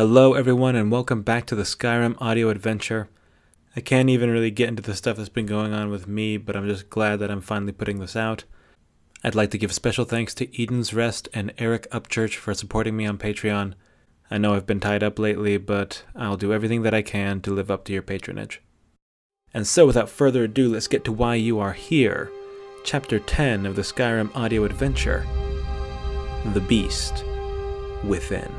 Hello, everyone, and welcome back to the Skyrim audio adventure. I can't even really get into the stuff that's been going on with me, but I'm just glad that I'm finally putting this out. I'd like to give special thanks to Eden's Rest and Eric Upchurch for supporting me on Patreon. I know I've been tied up lately, but I'll do everything that I can to live up to your patronage. And so, without further ado, let's get to why you are here. Chapter 10 of the Skyrim audio adventure The Beast Within.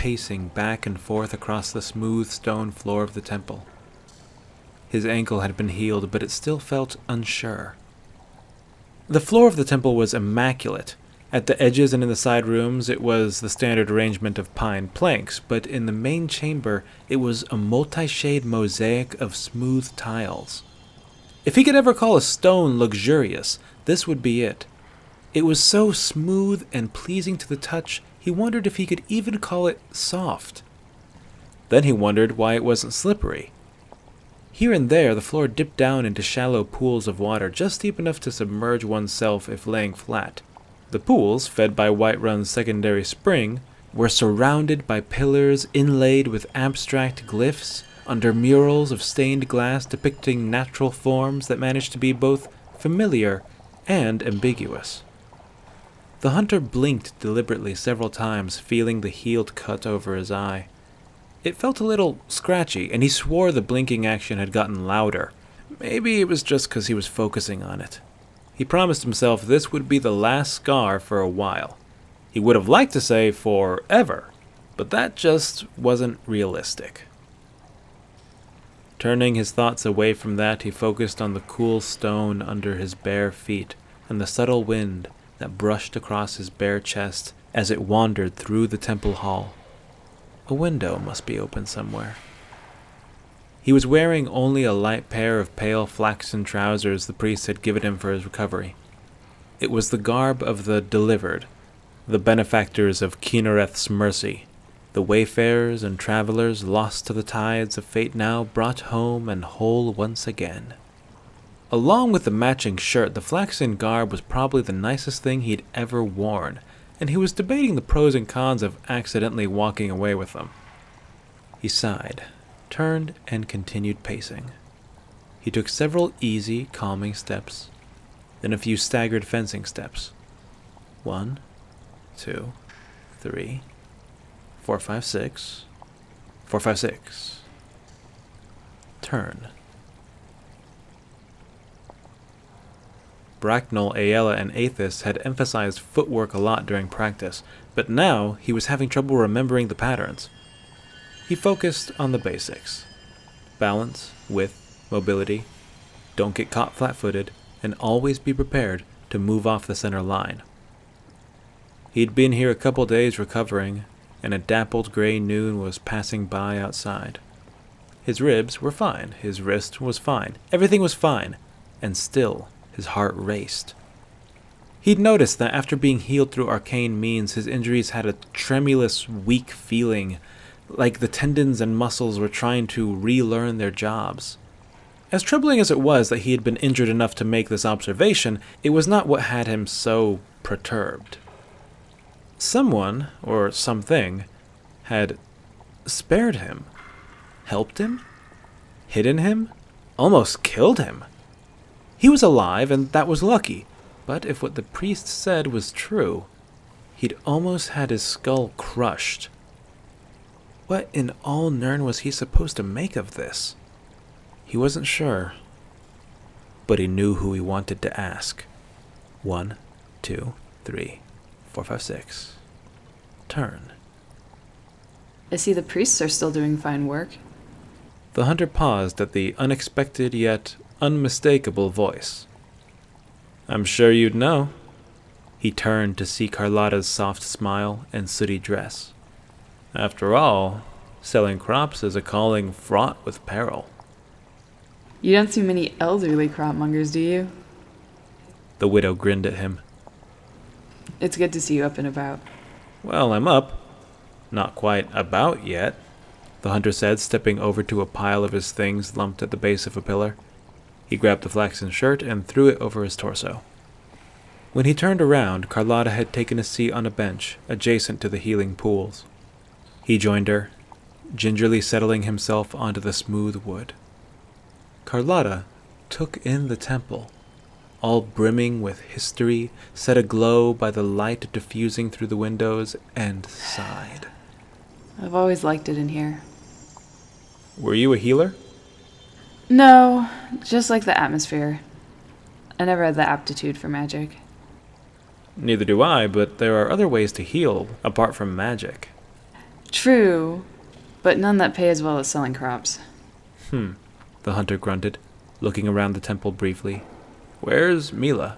Pacing back and forth across the smooth stone floor of the temple. His ankle had been healed, but it still felt unsure. The floor of the temple was immaculate. At the edges and in the side rooms, it was the standard arrangement of pine planks, but in the main chamber, it was a multi shade mosaic of smooth tiles. If he could ever call a stone luxurious, this would be it. It was so smooth and pleasing to the touch, he wondered if he could even call it soft. Then he wondered why it wasn't slippery. Here and there, the floor dipped down into shallow pools of water just deep enough to submerge oneself if laying flat. The pools, fed by Whiterun's secondary spring, were surrounded by pillars inlaid with abstract glyphs under murals of stained glass depicting natural forms that managed to be both familiar and ambiguous. The hunter blinked deliberately several times, feeling the healed cut over his eye. It felt a little scratchy, and he swore the blinking action had gotten louder. Maybe it was just because he was focusing on it. He promised himself this would be the last scar for a while. He would have liked to say forever, but that just wasn't realistic. Turning his thoughts away from that, he focused on the cool stone under his bare feet and the subtle wind that brushed across his bare chest as it wandered through the temple hall. A window must be open somewhere. He was wearing only a light pair of pale flaxen trousers the priest had given him for his recovery. It was the garb of the delivered, the benefactors of Kynareth's mercy, the wayfarers and travelers lost to the tides of fate now brought home and whole once again. Along with the matching shirt, the flaxen garb was probably the nicest thing he'd ever worn, and he was debating the pros and cons of accidentally walking away with them. He sighed, turned, and continued pacing. He took several easy, calming steps, then a few staggered fencing steps. One, two, three, four, five, six, four, five, six. Turn. Bracknell, Aela, and Athis had emphasized footwork a lot during practice, but now he was having trouble remembering the patterns. He focused on the basics balance, width, mobility, don't get caught flat footed, and always be prepared to move off the center line. He'd been here a couple days recovering, and a dappled gray noon was passing by outside. His ribs were fine, his wrist was fine, everything was fine, and still his heart raced. He'd noticed that after being healed through arcane means, his injuries had a tremulous, weak feeling, like the tendons and muscles were trying to relearn their jobs. As troubling as it was that he had been injured enough to make this observation, it was not what had him so perturbed. Someone, or something, had spared him, helped him, hidden him, almost killed him. He was alive, and that was lucky, but if what the priest said was true, he'd almost had his skull crushed. What in all Nirn was he supposed to make of this? He wasn't sure, but he knew who he wanted to ask. One, two, three, four, five, six. Turn. I see the priests are still doing fine work. The hunter paused at the unexpected yet unmistakable voice. I'm sure you'd know. He turned to see Carlotta's soft smile and sooty dress. After all, selling crops is a calling fraught with peril. You don't see many elderly cropmongers, do you? The widow grinned at him. It's good to see you up and about. Well, I'm up. Not quite about yet, the hunter said, stepping over to a pile of his things lumped at the base of a pillar. He grabbed the flaxen shirt and threw it over his torso. When he turned around, Carlotta had taken a seat on a bench adjacent to the healing pools. He joined her, gingerly settling himself onto the smooth wood. Carlotta took in the temple, all brimming with history, set aglow by the light diffusing through the windows, and sighed. I've always liked it in here. Were you a healer? No, just like the atmosphere. I never had the aptitude for magic. Neither do I, but there are other ways to heal apart from magic. True, but none that pay as well as selling crops. Hmm, the hunter grunted, looking around the temple briefly. Where's Mila?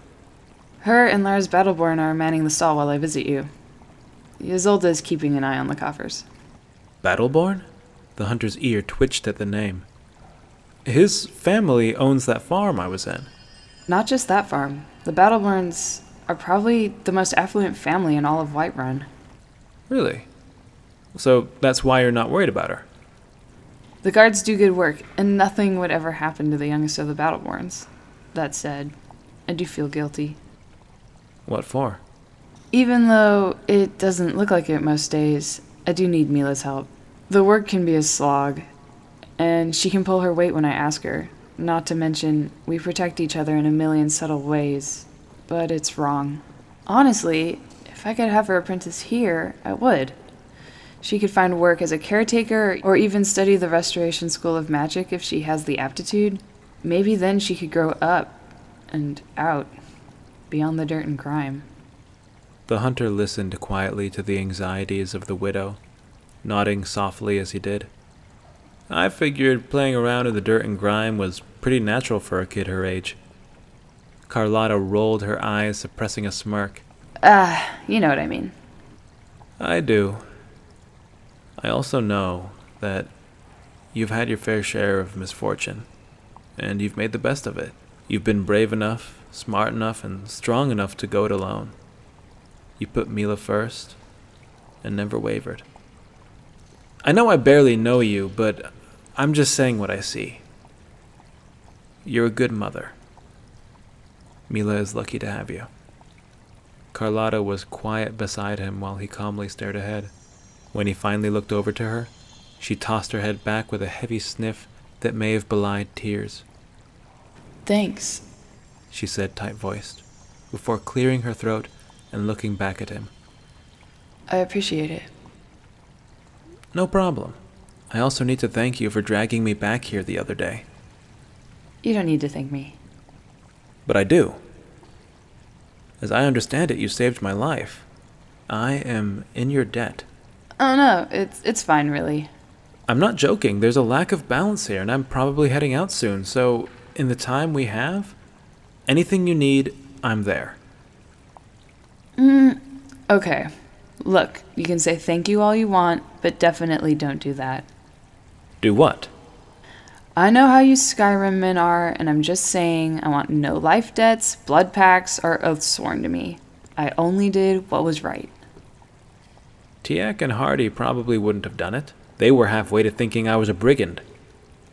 Her and Lars Battleborn are manning the stall while I visit you. Ysolda is keeping an eye on the coffers. Battleborn? The hunter's ear twitched at the name. His family owns that farm I was in. Not just that farm. The Battleborns are probably the most affluent family in all of Whiterun. Really? So that's why you're not worried about her? The guards do good work, and nothing would ever happen to the youngest of the Battleborns. That said, I do feel guilty. What for? Even though it doesn't look like it most days, I do need Mila's help. The work can be a slog, and she can pull her weight when I ask her. Not to mention, we protect each other in a million subtle ways, but it's wrong. Honestly, if I could have her apprentice here, I would. She could find work as a caretaker or even study the Restoration School of Magic if she has the aptitude. Maybe then she could grow up and out, beyond the dirt and crime. The hunter listened quietly to the anxieties of the widow, nodding softly as he did. I figured playing around in the dirt and grime was pretty natural for a kid her age. Carlotta rolled her eyes, suppressing a smirk. Ah, you know what I mean. I do. I also know that you've had your fair share of misfortune, and you've made the best of it. You've been brave enough, smart enough, and strong enough to go it alone. You put Mila first, and never wavered. I know I barely know you, but I'm just saying what I see. You're a good mother. Mila is lucky to have you. Carlotta was quiet beside him while he calmly stared ahead. When he finally looked over to her, she tossed her head back with a heavy sniff that may have belied tears. Thanks. She said, tight voiced, before clearing her throat and looking back at him. I appreciate it. No problem. I also need to thank you for dragging me back here the other day. You don't need to thank me. But I do. As I understand it, you saved my life. I am in your debt. Oh no, it's it's fine really. I'm not joking. There's a lack of balance here, and I'm probably heading out soon. So, in the time we have, anything you need, I'm there. Mm, okay. Look, you can say thank you all you want, but definitely don't do that. Do what? I know how you Skyrim men are, and I'm just saying I want no life debts, blood pacts, or oaths sworn to me. I only did what was right. Tiak and Hardy probably wouldn't have done it. They were halfway to thinking I was a brigand.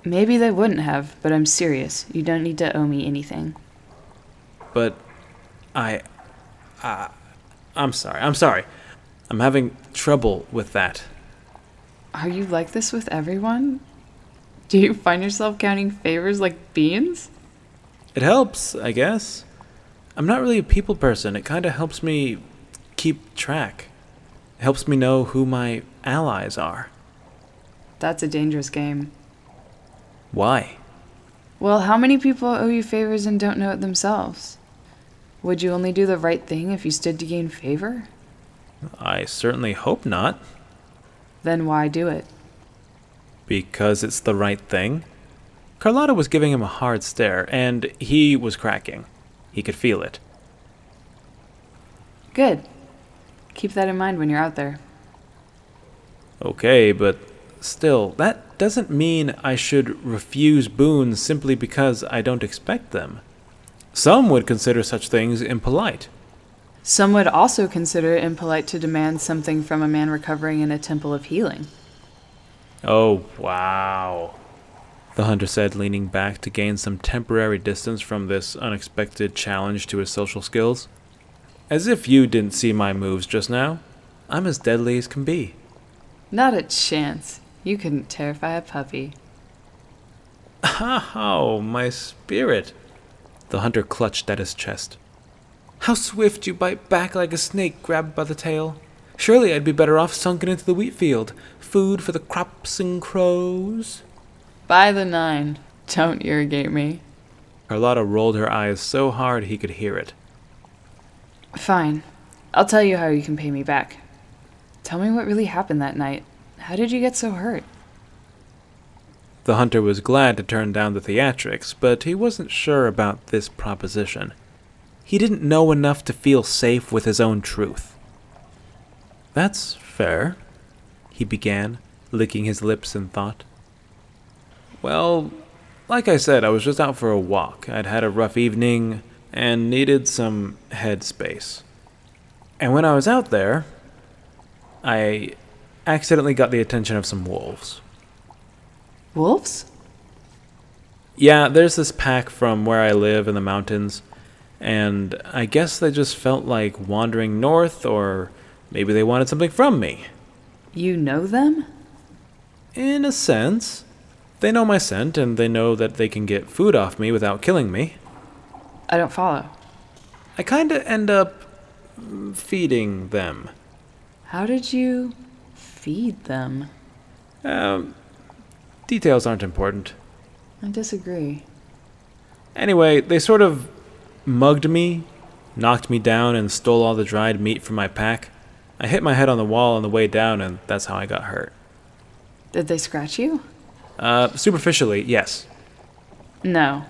Maybe they wouldn't have, but I'm serious. You don't need to owe me anything. But I. Uh, I'm sorry. I'm sorry. I'm having trouble with that. Are you like this with everyone? Do you find yourself counting favors like beans? It helps, I guess. I'm not really a people person. It kind of helps me keep track. It helps me know who my allies are. That's a dangerous game. Why? Well, how many people owe you favors and don't know it themselves? Would you only do the right thing if you stood to gain favor? I certainly hope not. Then why do it? Because it's the right thing. Carlotta was giving him a hard stare, and he was cracking. He could feel it. Good. Keep that in mind when you're out there. Okay, but still, that doesn't mean I should refuse boons simply because I don't expect them. Some would consider such things impolite. Some would also consider it impolite to demand something from a man recovering in a temple of healing. Oh, wow. The hunter said, leaning back to gain some temporary distance from this unexpected challenge to his social skills. As if you didn't see my moves just now. I'm as deadly as can be. Not a chance. You couldn't terrify a puppy. Oh, my spirit. The hunter clutched at his chest. How swift you bite back like a snake grabbed by the tail. Surely I'd be better off sunken into the wheat field, food for the crops and crows. By the nine, don't irrigate me. Carlotta rolled her eyes so hard he could hear it. Fine. I'll tell you how you can pay me back. Tell me what really happened that night. How did you get so hurt? The hunter was glad to turn down the theatrics, but he wasn't sure about this proposition. He didn't know enough to feel safe with his own truth. That's fair, he began, licking his lips in thought. Well, like I said, I was just out for a walk. I'd had a rough evening and needed some headspace. And when I was out there, I accidentally got the attention of some wolves. Wolves? Yeah, there's this pack from where I live in the mountains, and I guess they just felt like wandering north, or maybe they wanted something from me. You know them? In a sense. They know my scent, and they know that they can get food off me without killing me. I don't follow. I kinda end up feeding them. How did you feed them? Um, details aren't important. I disagree. Anyway, they sort of mugged me, knocked me down, and stole all the dried meat from my pack. I hit my head on the wall on the way down, and that's how I got hurt. Did they scratch you? Uh, superficially, yes. No.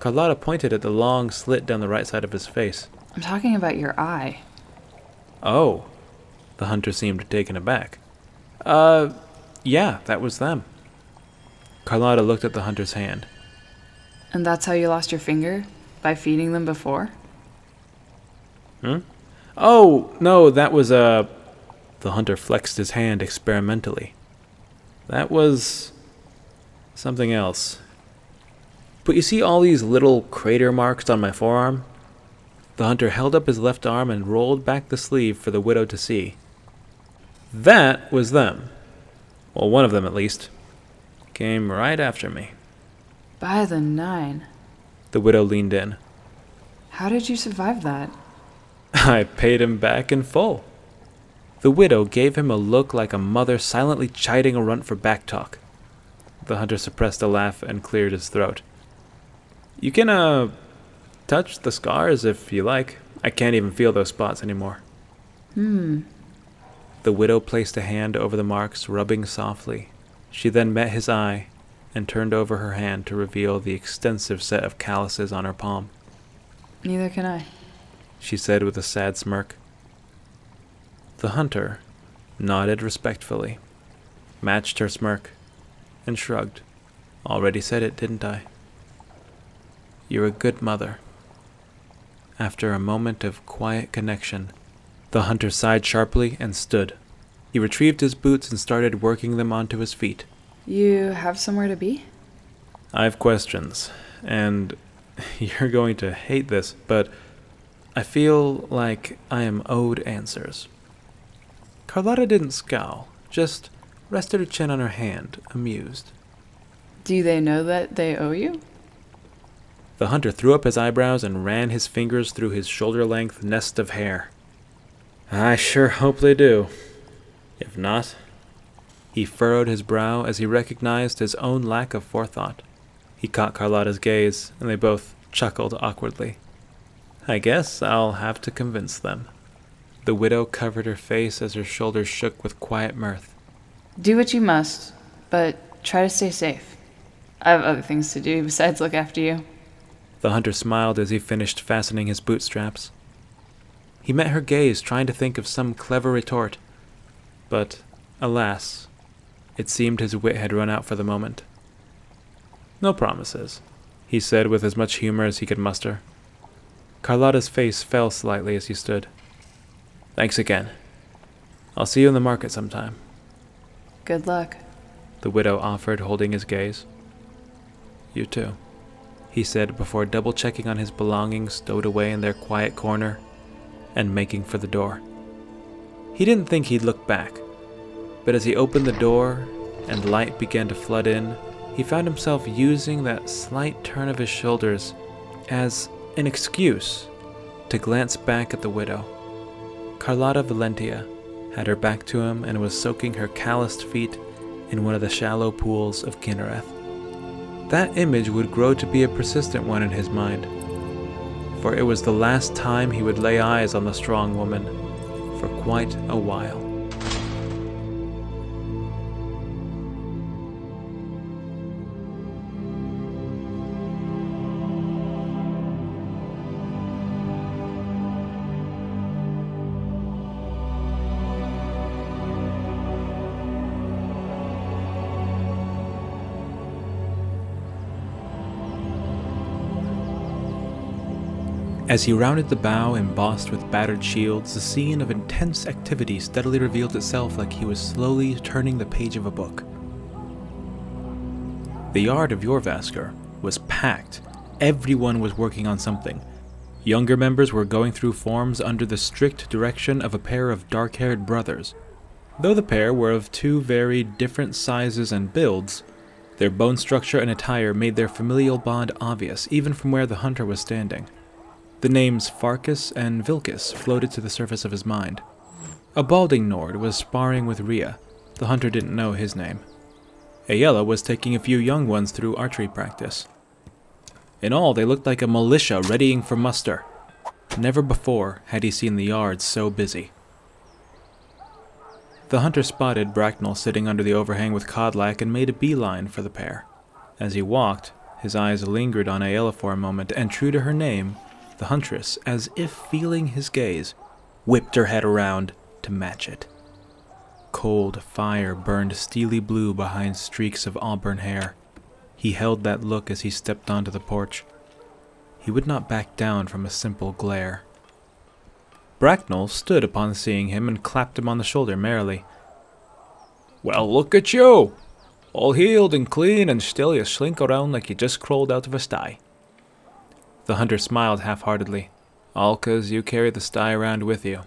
Carlotta pointed at the long slit down the right side of his face. I'm talking about your eye. Oh. The hunter seemed taken aback. Uh, yeah, that was them. Carlotta looked at the hunter's hand. And that's how you lost your finger? By feeding them before? Hmm? Oh, no, that was, uh. The hunter flexed his hand experimentally. That was. something else. But you see all these little crater marks on my forearm? The hunter held up his left arm and rolled back the sleeve for the widow to see. That was them. Well, one of them at least. Came right after me. By the nine. The widow leaned in. How did you survive that? I paid him back in full. The widow gave him a look like a mother silently chiding a runt for backtalk. The hunter suppressed a laugh and cleared his throat. You can, uh, touch the scars if you like. I can't even feel those spots anymore. Hmm. The widow placed a hand over the marks, rubbing softly. She then met his eye and turned over her hand to reveal the extensive set of calluses on her palm. Neither can I. She said with a sad smirk. The hunter nodded respectfully, matched her smirk, and shrugged. Already said it, didn't I? You're a good mother. After a moment of quiet connection, the hunter sighed sharply and stood. He retrieved his boots and started working them onto his feet. You have somewhere to be? I have questions, and you're going to hate this, but I feel like I am owed answers. Carlotta didn't scowl, just rested her chin on her hand, amused. Do they know that they owe you? The hunter threw up his eyebrows and ran his fingers through his shoulder length nest of hair. I sure hope they do. If not, he furrowed his brow as he recognized his own lack of forethought. He caught Carlotta's gaze, and they both chuckled awkwardly. I guess I'll have to convince them. The widow covered her face as her shoulders shook with quiet mirth. Do what you must, but try to stay safe. I have other things to do besides look after you. The hunter smiled as he finished fastening his bootstraps. He met her gaze, trying to think of some clever retort. But, alas, it seemed his wit had run out for the moment. No promises, he said with as much humor as he could muster. Carlotta's face fell slightly as he stood. Thanks again. I'll see you in the market sometime. Good luck, the widow offered, holding his gaze. You too, he said before double checking on his belongings stowed away in their quiet corner and making for the door. He didn't think he'd look back, but as he opened the door and light began to flood in, he found himself using that slight turn of his shoulders as an excuse to glance back at the widow. Carlotta Valentia had her back to him and was soaking her calloused feet in one of the shallow pools of Kynareth. That image would grow to be a persistent one in his mind, for it was the last time he would lay eyes on the strong woman for quite a while. As he rounded the bow embossed with battered shields, the scene of intense activity steadily revealed itself like he was slowly turning the page of a book. The yard of Jorrvaskr was packed. Everyone was working on something. Younger members were going through forms under the strict direction of a pair of dark haired brothers. Though the pair were of two very different sizes and builds, their bone structure and attire made their familial bond obvious even from where the hunter was standing. The names Farkas and Vilkas floated to the surface of his mind. A balding Nord was sparring with Ria. The hunter didn't know his name. Aela was taking a few young ones through archery practice. In all, they looked like a militia readying for muster. Never before had he seen the yards so busy. The hunter spotted Bracknell sitting under the overhang with Kodlak and made a beeline for the pair. As he walked, his eyes lingered on Aela for a moment, and true to her name, the huntress, as if feeling his gaze, whipped her head around to match it. Cold fire burned steely blue behind streaks of auburn hair. He held that look as he stepped onto the porch. He would not back down from a simple glare. Bracknell stood upon seeing him and clapped him on the shoulder merrily. Well, look at you! All healed and clean, and still you slink around like you just crawled out of a sty. The hunter smiled half heartedly. All 'cause you carry the sty around with you.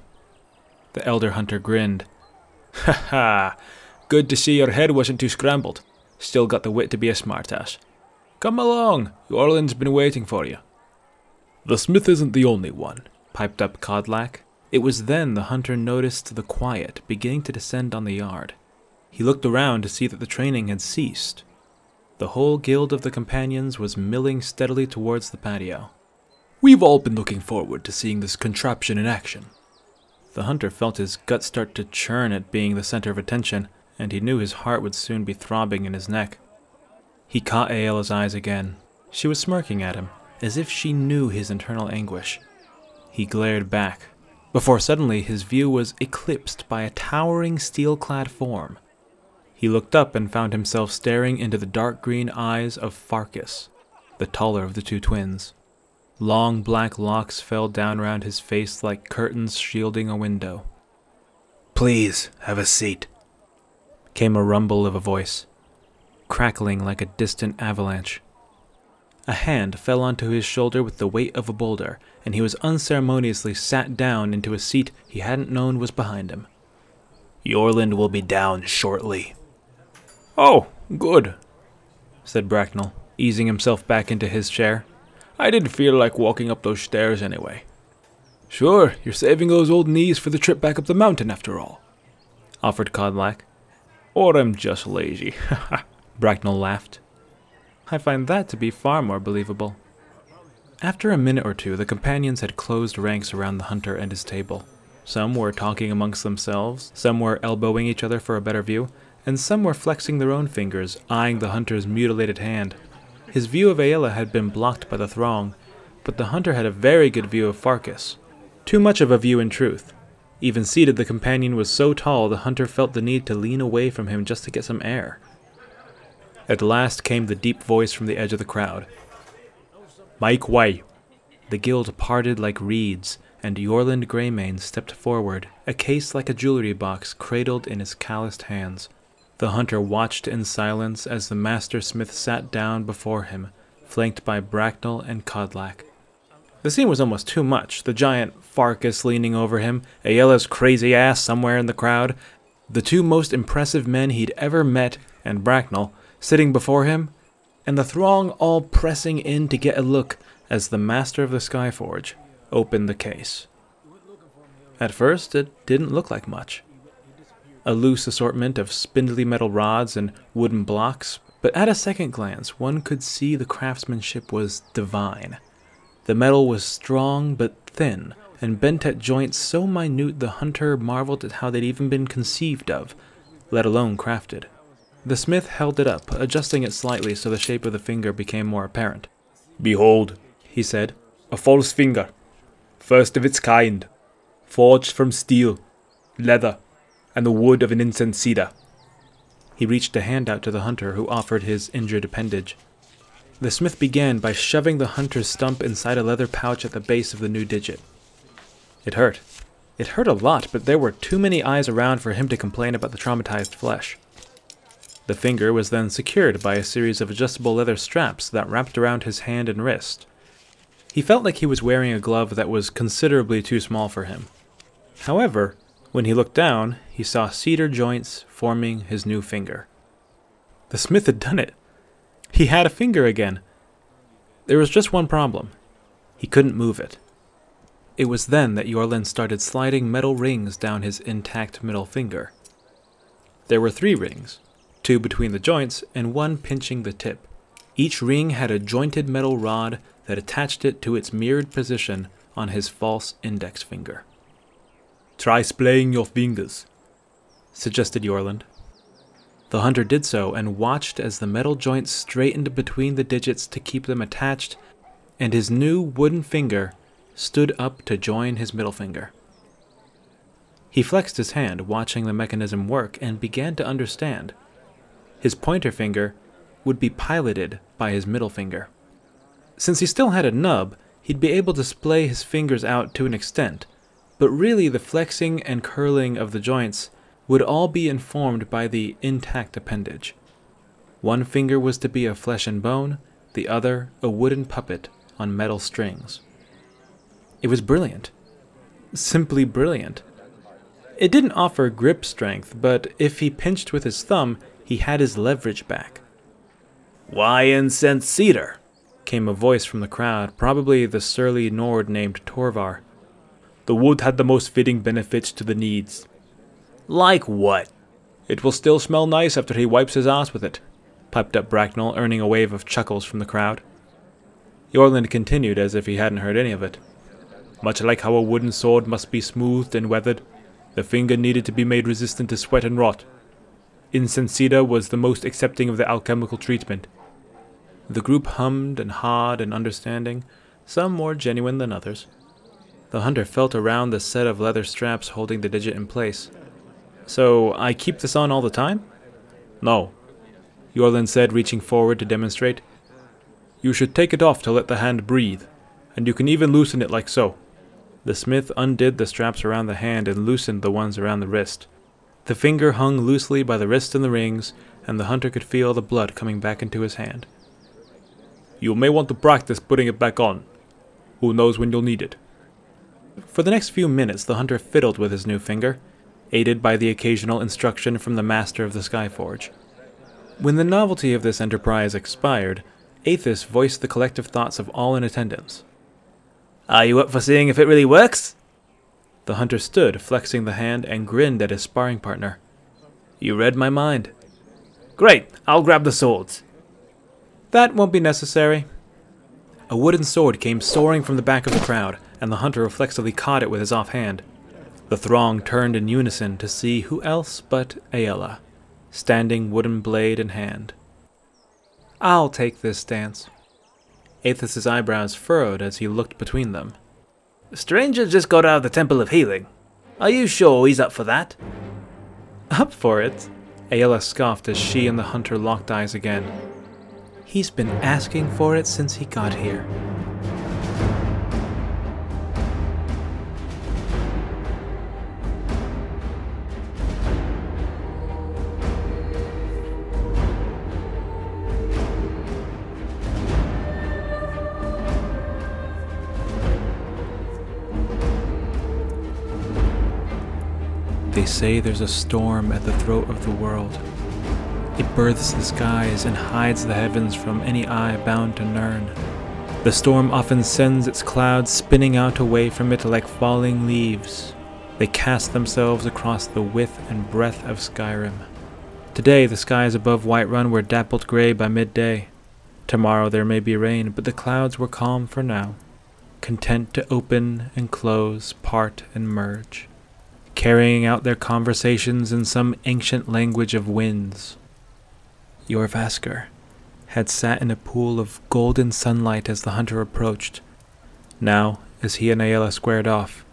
The elder hunter grinned. Ha ha! Good to see your head wasn't too scrambled. Still got the wit to be a smartass. Come along, Eorlund's been waiting for you. The smith isn't the only one, piped up Kodlak. It was then the hunter noticed the quiet beginning to descend on the yard. He looked around to see that the training had ceased. The whole guild of the companions was milling steadily towards the patio. We've all been looking forward to seeing this contraption in action. The hunter felt his gut start to churn at being the center of attention, and he knew his heart would soon be throbbing in his neck. He caught Aela's eyes again. She was smirking at him, as if she knew his internal anguish. He glared back, before suddenly his view was eclipsed by a towering steel clad form. He looked up and found himself staring into the dark green eyes of Farkas, the taller of the two twins. Long black locks fell down round his face like curtains shielding a window. Please have a seat, came a rumble of a voice, crackling like a distant avalanche. A hand fell onto his shoulder with the weight of a boulder, and he was unceremoniously sat down into a seat he hadn't known was behind him. Eorlund will be down shortly. Oh, good, said Bracknell, easing himself back into his chair. I didn't feel like walking up those stairs anyway. Sure, you're saving those old knees for the trip back up the mountain after all, offered Kodlak. Or I'm just lazy. Bracknell laughed. I find that to be far more believable. After a minute or two, the companions had closed ranks around the hunter and his table. Some were talking amongst themselves, some were elbowing each other for a better view, and some were flexing their own fingers, eyeing the hunter's mutilated hand. His view of Aela had been blocked by the throng, but the hunter had a very good view of Farkas. Too much of a view in truth. Even seated, the companion was so tall the hunter felt the need to lean away from him just to get some air. At last came the deep voice from the edge of the crowd. Mike Way. The guild parted like reeds, and Eorlund Gray-Mane stepped forward, a case like a jewelry box cradled in his calloused hands. The hunter watched in silence as the master smith sat down before him, flanked by Bracknell and Kodlak. The scene was almost too much. The giant Farkas leaning over him, Aela's crazy ass somewhere in the crowd, the two most impressive men he'd ever met, and Bracknell sitting before him, and the throng all pressing in to get a look as the master of the Skyforge opened the case. At first, it didn't look like much. A loose assortment of spindly metal rods and wooden blocks, but at a second glance, one could see the craftsmanship was divine. The metal was strong but thin, and bent at joints so minute the hunter marveled at how they'd even been conceived of, let alone crafted. The smith held it up, adjusting it slightly so the shape of the finger became more apparent. Behold, he said, a false finger, first of its kind, forged from steel, leather, and the wood of an incense cedar. He reached a hand out to the hunter, who offered his injured appendage. The smith began by shoving the hunter's stump inside a leather pouch at the base of the new digit. It hurt. It hurt a lot, but there were too many eyes around for him to complain about the traumatized flesh. The finger was then secured by a series of adjustable leather straps that wrapped around his hand and wrist. He felt like he was wearing a glove that was considerably too small for him. However, when he looked down, he saw cedar joints forming his new finger. The smith had done it. He had a finger again. There was just one problem he couldn't move it. It was then that Eorlund started sliding metal rings down his intact middle finger. There were three rings, two between the joints and one pinching the tip. Each ring had a jointed metal rod that attached it to its mirrored position on his false index finger. Try splaying your fingers, suggested Eorlund. The hunter did so and watched as the metal joints straightened between the digits to keep them attached, and his new wooden finger stood up to join his middle finger. He flexed his hand, watching the mechanism work, and began to understand. His pointer finger would be piloted by his middle finger. Since he still had a nub, he'd be able to splay his fingers out to an extent, but really the flexing and curling of the joints would all be informed by the intact appendage. One finger was to be of flesh and bone, the other a wooden puppet on metal strings. It was brilliant. Simply brilliant. It didn't offer grip strength, but if he pinched with his thumb, he had his leverage back. Why incense cedar? came a voice from the crowd, probably the surly Nord named Torvar. The wood had the most fitting benefits to the needs. Like what? It will still smell nice after he wipes his ass with it, piped up Bracknell, earning a wave of chuckles from the crowd. Eorlund continued as if he hadn't heard any of it. Much like how a wooden sword must be smoothed and weathered, the finger needed to be made resistant to sweat and rot. Incense cedar was the most accepting of the alchemical treatment. The group hummed and hawed in understanding, some more genuine than others. The hunter felt around the set of leather straps holding the digit in place. So I keep this on all the time? No, Eorlund said, reaching forward to demonstrate. You should take it off to let the hand breathe, and you can even loosen it like so. The smith undid the straps around the hand and loosened the ones around the wrist. The finger hung loosely by the wrist and the rings, and the hunter could feel the blood coming back into his hand. You may want to practice putting it back on. Who knows when you'll need it? For the next few minutes, the hunter fiddled with his new finger, aided by the occasional instruction from the master of the Skyforge. When the novelty of this enterprise expired, Athis voiced the collective thoughts of all in attendance. Are you up for seeing if it really works? The hunter stood, flexing the hand, and grinned at his sparring partner. You read my mind. Great, I'll grab the swords. That won't be necessary. A wooden sword came soaring from the back of the crowd, and the hunter reflexively caught it with his offhand. The throng turned in unison to see who else but Aela, standing wooden blade in hand. I'll take this dance. Athis's eyebrows furrowed as he looked between them. The stranger just got out of the Temple of Healing. Are you sure he's up for that? Up for it? Aela scoffed as she and the hunter locked eyes again. He's been asking for it since he got here. They say there's a storm at the throat of the world. It births the skies and hides the heavens from any eye bound to Nirn. The storm often sends its clouds spinning out away from it like falling leaves. They cast themselves across the width and breadth of Skyrim. Today, the skies above Whiterun were dappled gray by midday. Tomorrow there may be rain, but the clouds were calm for now, content to open and close, part and merge carrying out their conversations in some ancient language of winds. Jorrvaskr had sat in a pool of golden sunlight as the hunter approached. Now, as he and Aela squared off,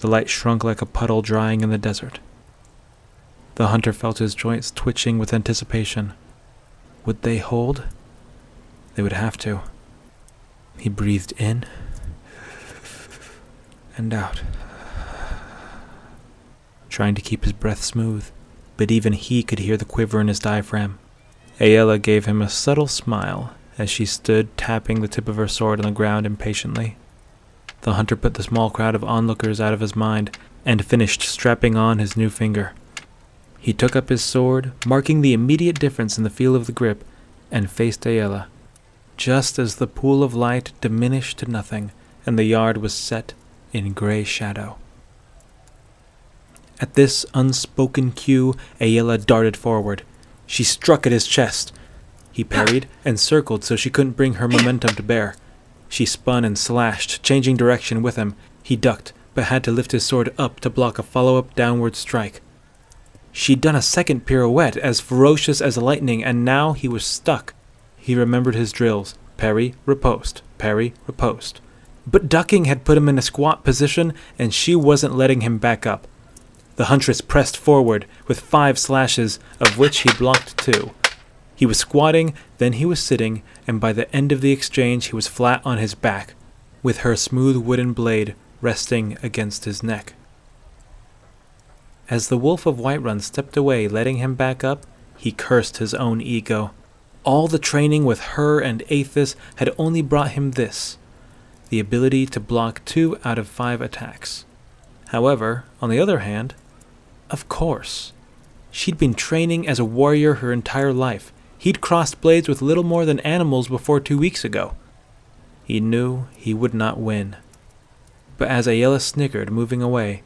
the light shrunk like a puddle drying in the desert. The hunter felt his joints twitching with anticipation. Would they hold? They would have to. He breathed in and out trying to keep his breath smooth, but even he could hear the quiver in his diaphragm. Aela gave him a subtle smile as she stood tapping the tip of her sword on the ground impatiently. The hunter put the small crowd of onlookers out of his mind and finished strapping on his new finger. He took up his sword, marking the immediate difference in the feel of the grip, and faced Aela. Just as the pool of light diminished to nothing and the yard was set in gray shadow. At this unspoken cue, Aela darted forward. She struck at his chest. He parried and circled so she couldn't bring her momentum to bear. She spun and slashed, changing direction with him. He ducked, but had to lift his sword up to block a follow up downward strike. She'd done a second pirouette, as ferocious as lightning, and now he was stuck. He remembered his drills parry, riposte, parry, riposte. But ducking had put him in a squat position, and she wasn't letting him back up. The huntress pressed forward with five slashes, of which he blocked two. He was squatting, then he was sitting, and by the end of the exchange he was flat on his back, with her smooth wooden blade resting against his neck. As the Wolf of Whiterun stepped away, letting him back up, he cursed his own ego. All the training with her and Athis had only brought him this the ability to block two out of five attacks. However, on the other hand, of course. She'd been training as a warrior her entire life. He'd crossed blades with little more than animals before two weeks ago. He knew he would not win. But as Aela snickered, moving away,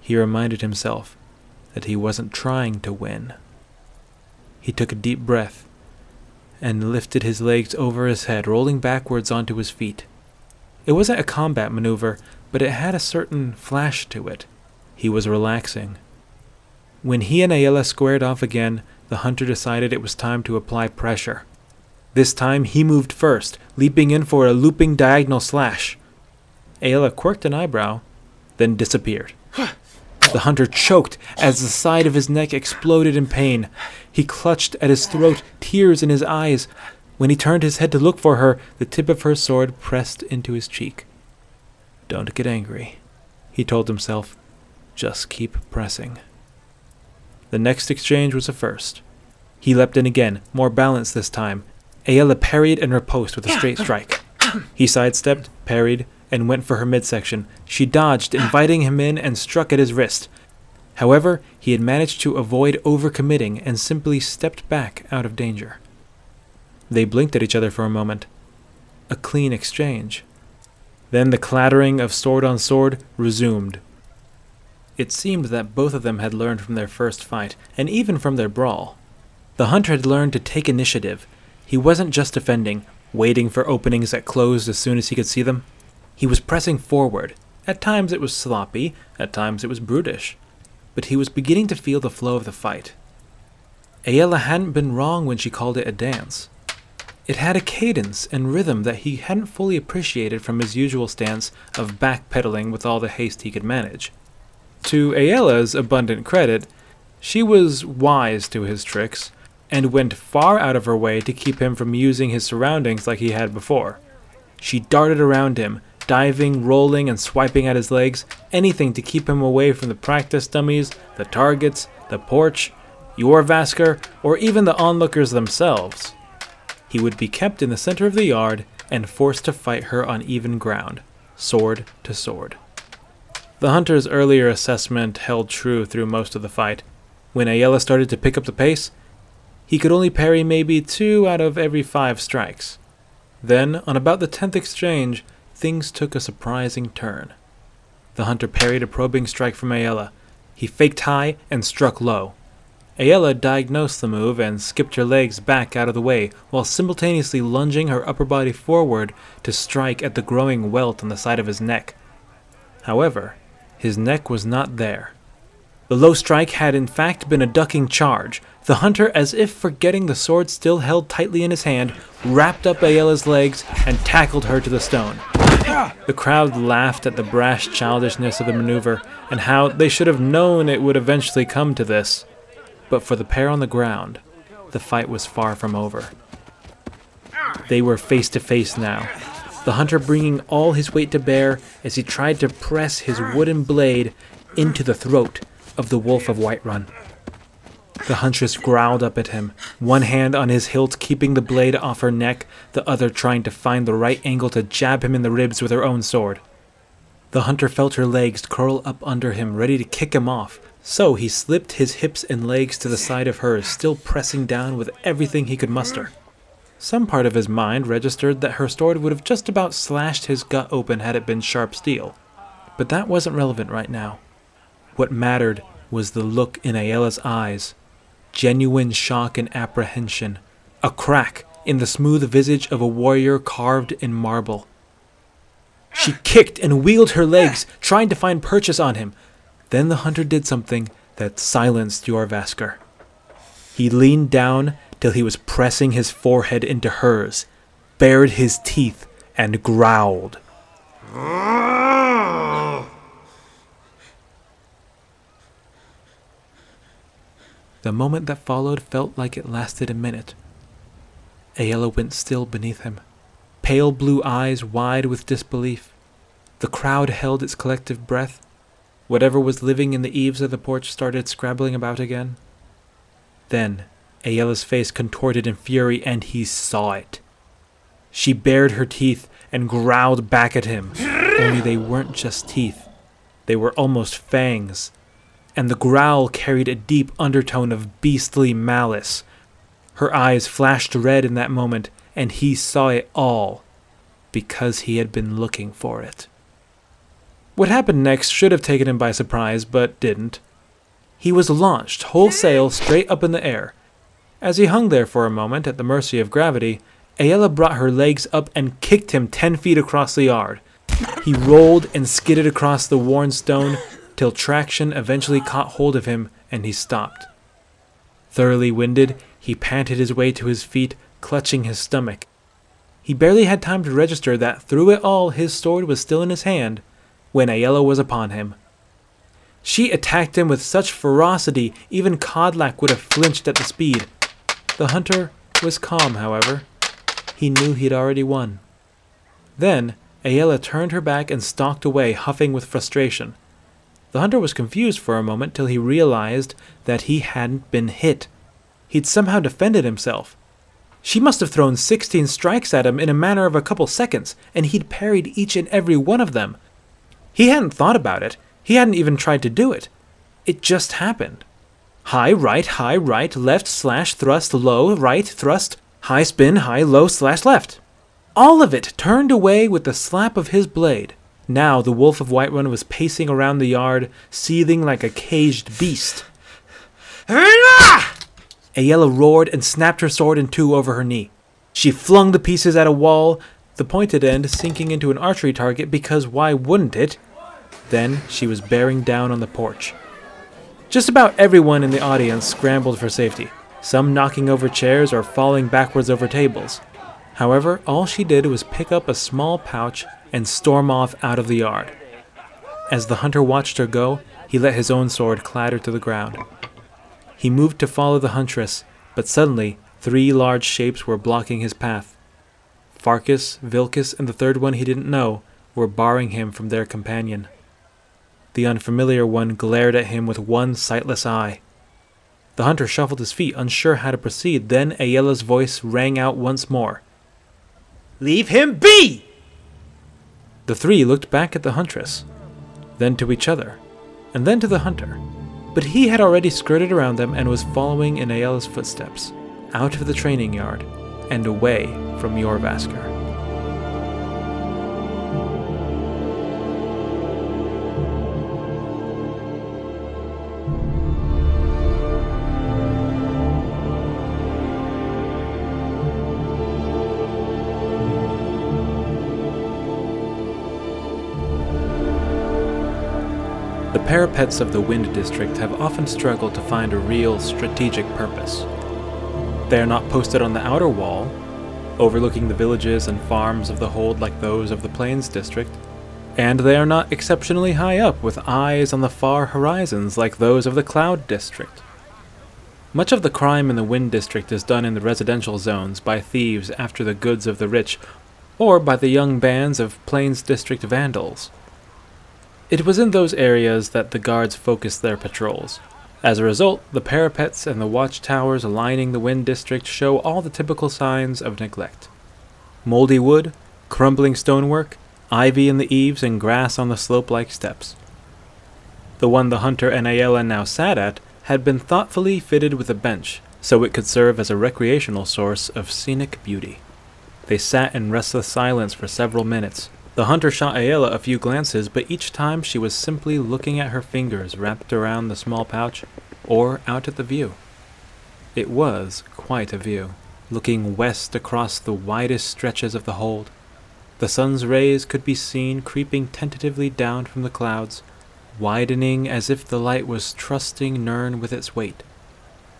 he reminded himself that he wasn't trying to win. He took a deep breath and lifted his legs over his head, rolling backwards onto his feet. It wasn't a combat maneuver, but it had a certain flash to it. He was relaxing. When he and Aela squared off again, the hunter decided it was time to apply pressure. This time he moved first, leaping in for a looping diagonal slash. Aela quirked an eyebrow, then disappeared. The hunter choked as the side of his neck exploded in pain. He clutched at his throat, tears in his eyes. When he turned his head to look for her, the tip of her sword pressed into his cheek. Don't get angry, he told himself. Just keep pressing. The next exchange was a first. He leapt in again, more balanced this time. Aela parried and riposted with a straight strike. He sidestepped, parried, and went for her midsection. She dodged, inviting him in, and struck at his wrist. However, he had managed to avoid overcommitting and simply stepped back out of danger. They blinked at each other for a moment. A clean exchange. Then the clattering of sword on sword resumed. It seemed that both of them had learned from their first fight, and even from their brawl. The hunter had learned to take initiative. He wasn't just defending, waiting for openings that closed as soon as he could see them. He was pressing forward. At times it was sloppy, at times it was brutish. But he was beginning to feel the flow of the fight. Aela hadn't been wrong when she called it a dance. It had a cadence and rhythm that he hadn't fully appreciated from his usual stance of backpedaling with all the haste he could manage. To Aela's abundant credit, she was wise to his tricks and went far out of her way to keep him from using his surroundings like he had before. She darted around him, diving, rolling, and swiping at his legs, anything to keep him away from the practice dummies, the targets, the porch, Jorrvaskr, or even the onlookers themselves. He would be kept in the center of the yard and forced to fight her on even ground, sword to sword. The hunter's earlier assessment held true through most of the fight. When Aela started to pick up the pace, he could only parry maybe two out of every five strikes. Then, on about the tenth exchange, things took a surprising turn. The hunter parried a probing strike from Aela. He faked high and struck low. Aela diagnosed the move and skipped her legs back out of the way while simultaneously lunging her upper body forward to strike at the growing welt on the side of his neck. However, his neck was not there. The low strike had in fact been a ducking charge. The hunter, as if forgetting the sword still held tightly in his hand, wrapped up Aela's legs and tackled her to the stone. The crowd laughed at the brash childishness of the maneuver and how they should have known it would eventually come to this. But for the pair on the ground, the fight was far from over. They were face to face now, the hunter bringing all his weight to bear as he tried to press his wooden blade into the throat of the Wolf of Whiterun. The huntress growled up at him, one hand on his hilt keeping the blade off her neck, the other trying to find the right angle to jab him in the ribs with her own sword. The hunter felt her legs curl up under him, ready to kick him off, so he slipped his hips and legs to the side of hers, still pressing down with everything he could muster. Some part of his mind registered that her sword would have just about slashed his gut open had it been sharp steel. But that wasn't relevant right now. What mattered was the look in Aela's eyes genuine shock and apprehension, a crack in the smooth visage of a warrior carved in marble. She kicked and wheeled her legs, trying to find purchase on him. Then the hunter did something that silenced Jorrvaskr. He leaned down till he was pressing his forehead into hers, bared his teeth, and growled. The moment that followed felt like it lasted a minute. Aela went still beneath him, pale blue eyes wide with disbelief. The crowd held its collective breath. Whatever was living in the eaves of the porch started scrabbling about again. Then, Aela's face contorted in fury, and he saw it. She bared her teeth and growled back at him, only they weren't just teeth. They were almost fangs, and the growl carried a deep undertone of beastly malice. Her eyes flashed red in that moment, and he saw it all because he had been looking for it. What happened next should have taken him by surprise, but didn't. He was launched wholesale straight up in the air. As he hung there for a moment at the mercy of gravity, Aela brought her legs up and kicked him ten feet across the yard. He rolled and skidded across the worn stone, till traction eventually caught hold of him and he stopped. Thoroughly winded, he panted his way to his feet, clutching his stomach. He barely had time to register that through it all his sword was still in his hand when Aela was upon him. She attacked him with such ferocity even Kodlak would have flinched at the speed. The hunter was calm, however. He knew he'd already won. Then Aela turned her back and stalked away, huffing with frustration. The hunter was confused for a moment till he realized that he hadn't been hit. He'd somehow defended himself. She must have thrown 16 strikes at him in a matter of a couple seconds, and he'd parried each and every one of them. He hadn't thought about it. He hadn't even tried to do it. It just happened. High right, high right, left slash thrust, low right, thrust, high spin, high low slash left. All of it turned away with the slap of his blade. Now the wolf of Whiterun was pacing around the yard, seething like a caged beast. Aela roared and snapped her sword in two over her knee. She flung the pieces at a wall, the pointed end sinking into an archery target because why wouldn't it? Then she was bearing down on the porch. Just about everyone in the audience scrambled for safety, some knocking over chairs or falling backwards over tables. However, all she did was pick up a small pouch and storm off out of the yard. As the hunter watched her go, he let his own sword clatter to the ground. He moved to follow the huntress, but suddenly three large shapes were blocking his path. Farkas, Vilkas, and the third one he didn't know were barring him from their companion. The unfamiliar one glared at him with one sightless eye. The hunter shuffled his feet, unsure how to proceed. Then Aela's voice rang out once more. Leave him be! The three looked back at the huntress, then to each other, and then to the hunter. But he had already skirted around them and was following in Aela's footsteps, out of the training yard and away from Jorrvaskr. The parapets of the Wind District have often struggled to find a real strategic purpose. They are not posted on the outer wall, overlooking the villages and farms of the hold like those of the Plains District, and they are not exceptionally high up with eyes on the far horizons like those of the Cloud District. Much of the crime in the Wind District is done in the residential zones by thieves after the goods of the rich, or by the young bands of Plains District vandals. It was in those areas that the guards focused their patrols. As a result, the parapets and the watchtowers lining the Wind District show all the typical signs of neglect moldy wood, crumbling stonework, ivy in the eaves, and grass on the slope like steps. The one the hunter and Aela now sat at had been thoughtfully fitted with a bench so it could serve as a recreational source of scenic beauty. They sat in restless silence for several minutes, the hunter shot Aela a few glances, but each time she was simply looking at her fingers wrapped around the small pouch or out at the view. It was quite a view, looking west across the widest stretches of the hold. The sun's rays could be seen creeping tentatively down from the clouds, widening as if the light was trusting Nirn with its weight.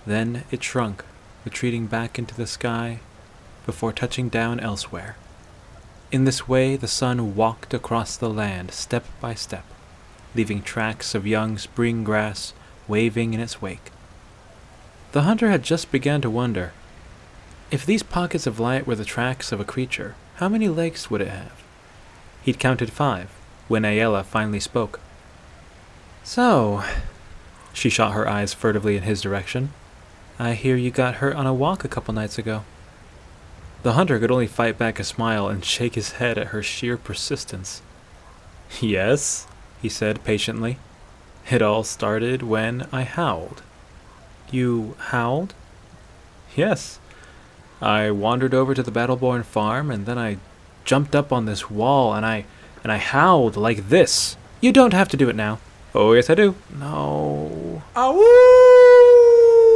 Then it shrunk, retreating back into the sky before touching down elsewhere. In this way, the sun walked across the land step by step, leaving tracks of young spring grass waving in its wake. The hunter had just begun to wonder if these pockets of light were the tracks of a creature, how many legs would it have? He'd counted five when Aela finally spoke. So, she shot her eyes furtively in his direction. I hear you got hurt on a walk a couple nights ago. The hunter could only fight back a smile and shake his head at her sheer persistence. Yes, he said patiently. It all started when I howled. You howled? Yes. I wandered over to the Battleborn farm and then I jumped up on this wall and I and I howled like this. You don't have to do it now. Oh yes I do. No. Ow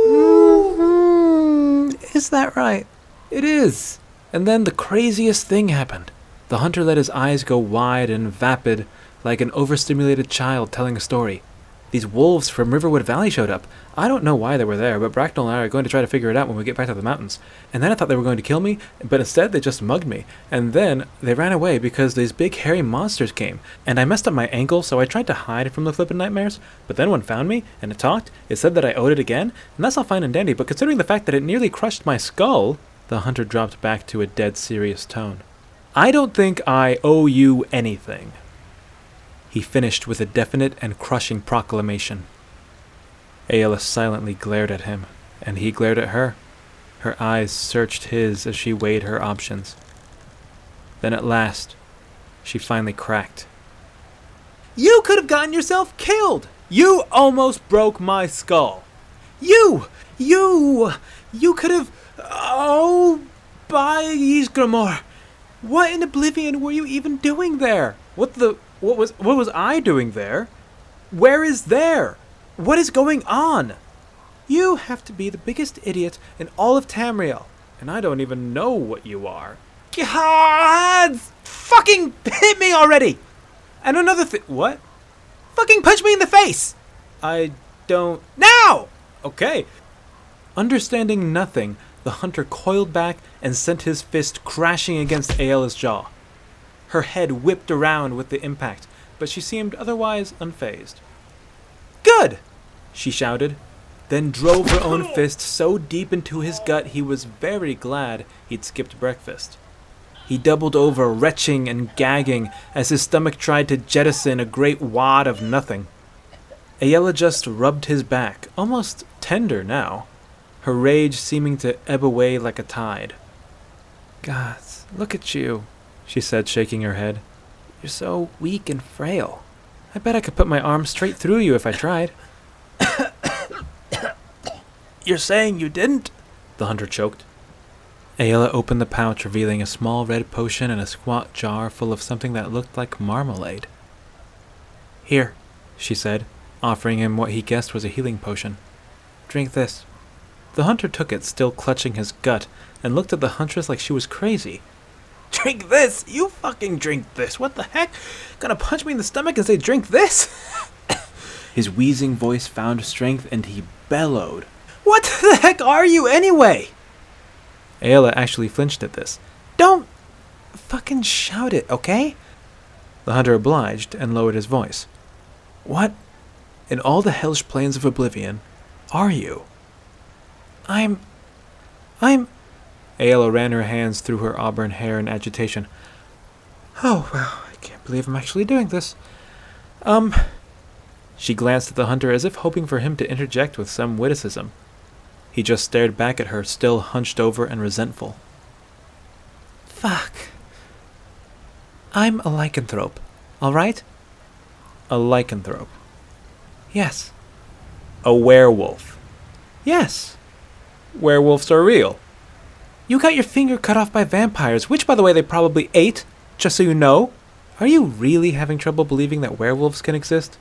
mm-hmm. is that right? It is. And then the craziest thing happened. The hunter let his eyes go wide and vapid, like an overstimulated child telling a story. These wolves from Riverwood Valley showed up. I don't know why they were there, but Bracknell and I are going to try to figure it out when we get back to the mountains. And then I thought they were going to kill me, but instead they just mugged me. And then they ran away because these big hairy monsters came. And I messed up my ankle, so I tried to hide from the flippin' nightmares. But then one found me, and it talked. It said that I owed it again, and that's all fine and dandy, but considering the fact that it nearly crushed my skull, the hunter dropped back to a dead serious tone. I don't think I owe you anything. He finished with a definite and crushing proclamation. Aela silently glared at him, and he glared at her. Her eyes searched his as she weighed her options. Then at last, she finally cracked. You could have gotten yourself killed! You almost broke my skull! You! You! You could have. Oh, by Ysgramor! What in oblivion were you even doing there? What the What was what was I doing there? Where is there? What is going on? You have to be the biggest idiot in all of Tamriel, and I don't even know what you are. God! Fucking hit me already! And another thing. What? Fucking punch me in the face! I don't. Now! Okay. Understanding nothing, the hunter coiled back and sent his fist crashing against Aela's jaw. Her head whipped around with the impact, but she seemed otherwise unfazed. Good! she shouted, then drove her own fist so deep into his gut he was very glad he'd skipped breakfast. He doubled over, retching and gagging, as his stomach tried to jettison a great wad of nothing. Aela just rubbed his back, almost tender now, her rage seeming to ebb away like a tide. God, look at you, she said, shaking her head. You're so weak and frail. I bet I could put my arm straight through you if I tried. You're saying you didn't? The hunter choked. Aela opened the pouch, revealing a small red potion and a squat jar full of something that looked like marmalade. Here, she said, offering him what he guessed was a healing potion. Drink this. The hunter took it, still clutching his gut, and looked at the huntress like she was crazy. Drink this? You fucking drink this. What the heck? Gonna punch me in the stomach and say, drink this? his wheezing voice found strength and he bellowed. What the heck are you anyway? Aela actually flinched at this. Don't fucking shout it, okay? The hunter obliged and lowered his voice. What in all the hellish plains of oblivion are you? I'm. I'm. Aela ran her hands through her auburn hair in agitation. Oh, well, I can't believe I'm actually doing this. Um. She glanced at the hunter as if hoping for him to interject with some witticism. He just stared back at her, still hunched over and resentful. Fuck. I'm a lycanthrope, all right? A lycanthrope. Yes. A werewolf. Yes. Werewolves are real. You got your finger cut off by vampires, which, by the way, they probably ate, just so you know. Are you really having trouble believing that werewolves can exist?